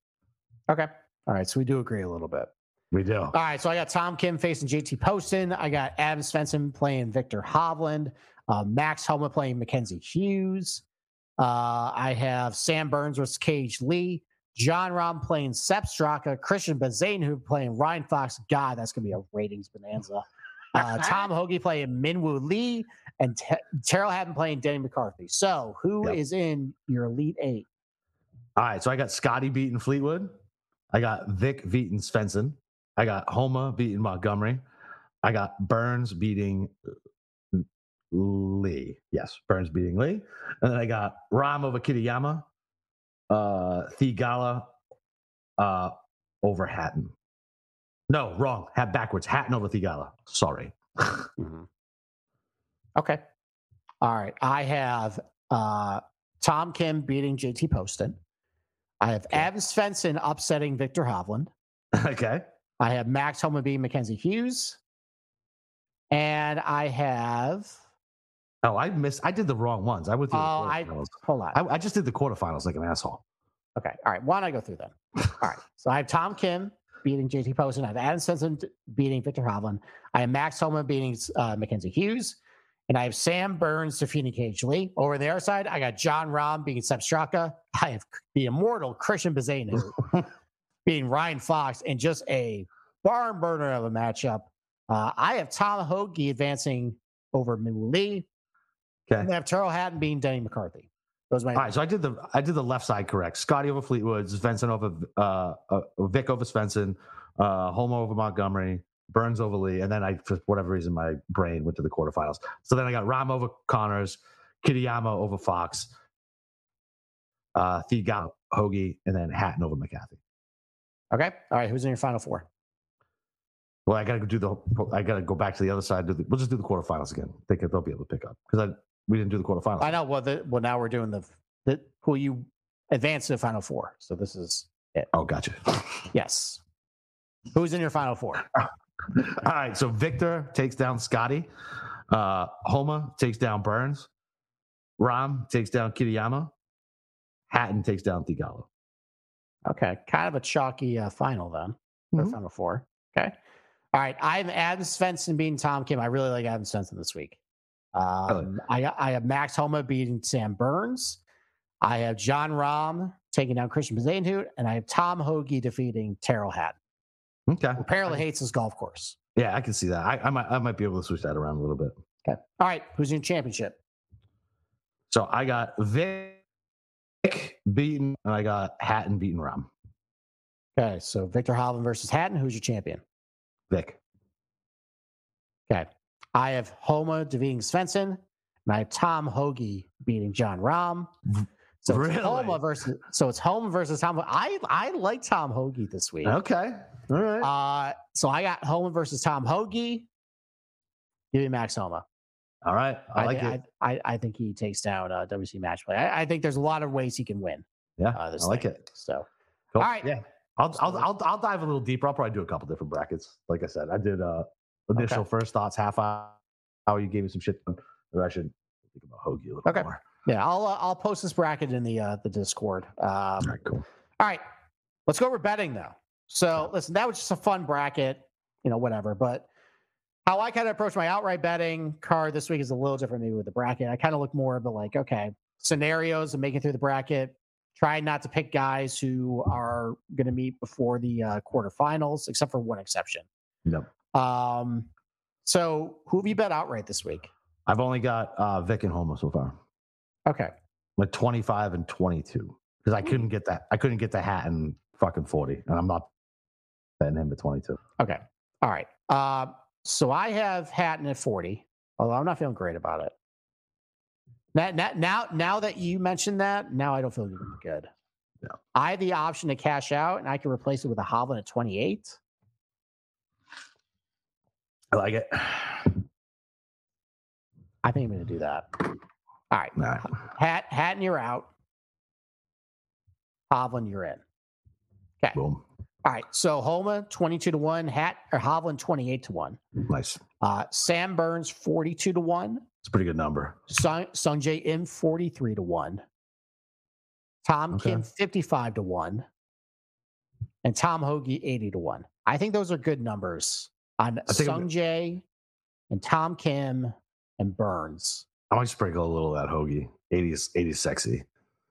Okay. All right. So we do agree a little bit. We do. All right. So I got Tom Kim facing JT Poston. I got Adam Svensson playing Viktor Hovland. Uh, Max Homa playing Mackenzie Hughes. Uh, I have Sam Burns versus KH Lee. Jon Rahm playing Sepp Straka. Christiaan Bezuidenhout playing Ryan Fox. God, that's going to be a ratings bonanza. Uh, Tom Hoge playing Min Woo Lee. And Te- Tyrrell Hatton playing Denny McCarthy. So who is Yep. in your Elite Eight? All right, so I got Scotty beating Fleetwood. I got Vic beating Svensson. I got Homa beating Montgomery. I got Burns beating Lee. Yes, Burns beating Lee. And then I got Rahm over Kitayama. Uh Theegala uh over Hatton. No, wrong. Hat backwards. Hatton over Theegala. Sorry. Okay. All right. I have uh, Tom Kim beating JT Poston. I have Okay. Adam Svensson upsetting Viktor Hovland. okay. I have Max beating Mackenzie Hughes. And I have Oh, I missed. I did the wrong ones. I went through. Oh, the I hold on. I, I just did the quarterfinals like an asshole. Okay. All right. Why don't I go through them? All right. So I have Tom Kim beating JT Poston. I have Adam Svensson beating Viktor Hovland. I have Max Homa beating uh, Mackenzie Hughes. And I have Sam Burns defeating KH Lee. Over the other side, I got Jon Rahm beating Sepp Straka. I have the immortal Christiaan Bezuidenhout beating Ryan Fox and just a barn burner of a matchup. Uh, I have Tom Hoge advancing over Min Woo Lee. Okay. And I have Tyrrell Hatton beating Denny McCarthy. Those are my All right, so I did the I did the left side correct. Scotty over Fleetwood, Svensson over uh, uh Vic over Svensson, uh Homa over Montgomery, Burns over Lee, and then I for whatever reason my brain went to the quarterfinals. So then I got Rahm over Conners, Kitayama over Fox, uh Theegala Hoge, and then Hatton over McCarthy. Okay. All right. Who's in your final four? Well, I gotta go do the I gotta go back to the other side. Do the, we'll just do the quarterfinals again. I think they'll be able to pick up because I we didn't do the quarterfinals. I know. Well, the, well, now we're doing the the who you advance to the final four. So this is it. Oh, gotcha. yes. Who's in your final four? All right, so Victor takes down Scotty. Uh, Homa takes down Burns. Rahm takes down Kitayama. Hatton takes down Theegala. Okay, kind of a chalky uh, final then. Mhm. final four. Okay. All right. I have Adam Svensson beating Tom Kim. I really like Adam Svensson this week. Um, I, I have Max Homa beating Sam Burns. I have Jon Rahm taking down Christiaan Bezuidenhout, and I have Tom Hoge defeating Tyrrell Hatton. Okay. Apparently hates his golf course. Yeah, I can see that. I, I might I might be able to switch that around a little bit. Okay. All right. Who's in championship? So I got Vic beaten, and I got Hatton beating Rahm. Okay. So Viktor Hovland versus Hatton. Who's your champion? Vic. Okay. I have Homa defeating Svensson, and I have Tom Hoge beating Jon Rahm. So it's Really? Homa versus so it's Homa versus Tom. I I like Tom Hoge this week. Okay. All right. Uh, so I got Homa versus Tom Hoge. Give me Max Homa. All right. I, like thi- it. I, I, I think he takes down uh, WC match play. I, I think there's a lot of ways he can win. yeah. Uh, this I like thing. it. So Cool. All right. Yeah. I'll, I'll, I'll, I'll dive a little deeper. I'll probably do a couple different brackets. Like I said, I did uh initial first thoughts, half hour. How you gave me some shit. Or I should think about Hoge a little Okay. more. yeah, I'll uh, I'll post this bracket in the uh, the Discord. Um, All right, cool. All right, let's go over betting though. So listen, that was just a fun bracket, you know, whatever. But how I kind of approach my outright betting card this week is a little different maybe with the bracket. I kind of look more of the like, okay, scenarios and making through the bracket. trying not to pick guys who are going to meet before the uh, quarterfinals, except for one exception. Yep. Um, so who have you bet outright this week? I've only got uh, Vic and Homa so far. Okay, Like 25 and 22. Because I couldn't get that. I couldn't get the hat in fucking 40. And I'm not betting him at 22. okay, all right. Uh, so I have Hatton at forty, although I'm not feeling great about it. Now, now, now, now that you mentioned that, now I don't feel good. Yeah. I have the option to cash out, and I can replace it with a Hovland at 28. I like it. I think I'm going to do that. All right, All right. Hat, Hatton, you're out. Hovland, you're in. Okay. Boom. All right. So Homa 22 to 1, Hat or Hovland 28 to 1. Nice. Uh, Sam Burns 42 to 1. It's a pretty good number. Sung, Sungjae Im 43 to 1. Tom Okay. Kim 55 to 1. And Tom Hoge 80 to 1. I think those are good numbers on I think Sungjae and Tom Kim and Burns. I might sprinkle a little of that Hoge. 80s, 80s sexy.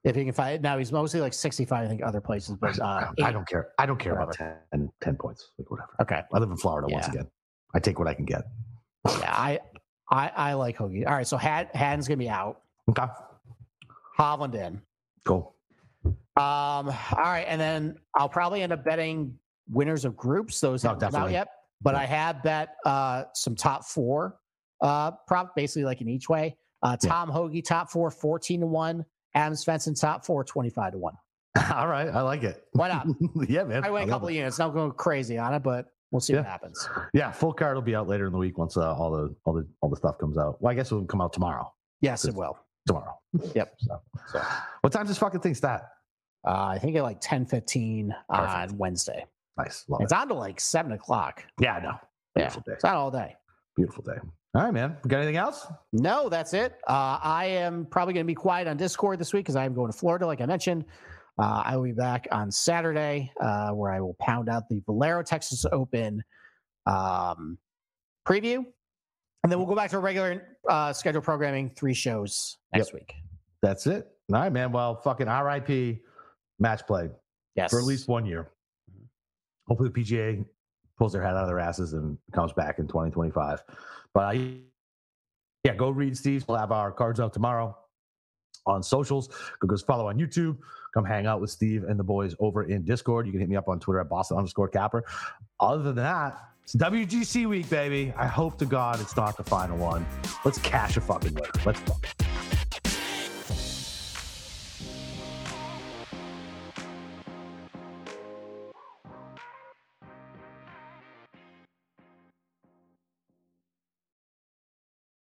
If he can find now, he's mostly like 65, I think, other places, but uh, I don't care. I don't care about 10, 10 points. Like whatever. okay. I live in Florida once again. I take what I can get. Yeah, I, I, I like Hoge. All right, so Had, Hatton's gonna be out. Okay. Hovland in. Cool. Um, all right, and then I'll probably end up betting winners of groups. Those Oh, haven't come out definitely. yet, but Yeah. I have bet uh, some top four uh, prop, basically like in each way. Uh, Yeah. Tom Hoagie top four, 14 to one. Adam Svensson top four, 25 to one. All right. I like it. Why not? yeah, man. I win a couple it. of units. Not going crazy on it, but we'll see what happens. Yeah, full card will be out later in the week once uh, all the all the all the stuff comes out. Well, I guess it will come out tomorrow. Yes, it will. tomorrow. Yep. So, So what time's this fucking thing start? uh, I think at like ten fifteen on. Wednesday. Nice. Love It's it. on to like seven o'clock. Yeah, I know. Yeah, Beautiful day. it's on all day. Beautiful day. All right, man. Got anything else? No, that's it. Uh, I am probably going to be quiet on Discord this week because I am going to Florida, like I mentioned. Uh, I will be back on Saturday, uh, where I will pound out the Valero Texas Open um, preview, and then we'll go back to our regular uh, scheduled programming, three shows next week. That's it. All right, man. Well, fucking RIP match play Yes, for at least one year. Hopefully, the PGA pulls their head out of their asses and comes back in 2025. But uh, yeah, go read Steve. We'll have our cards out tomorrow on socials. Go go follow on YouTube. Come hang out with Steve and the boys over in Discord. You can hit me up on Twitter at Boston underscore Capper. Other than that, it's WGC week, baby. I hope to God it's not the final one. Let's cash a fucking winner. Let's fucking.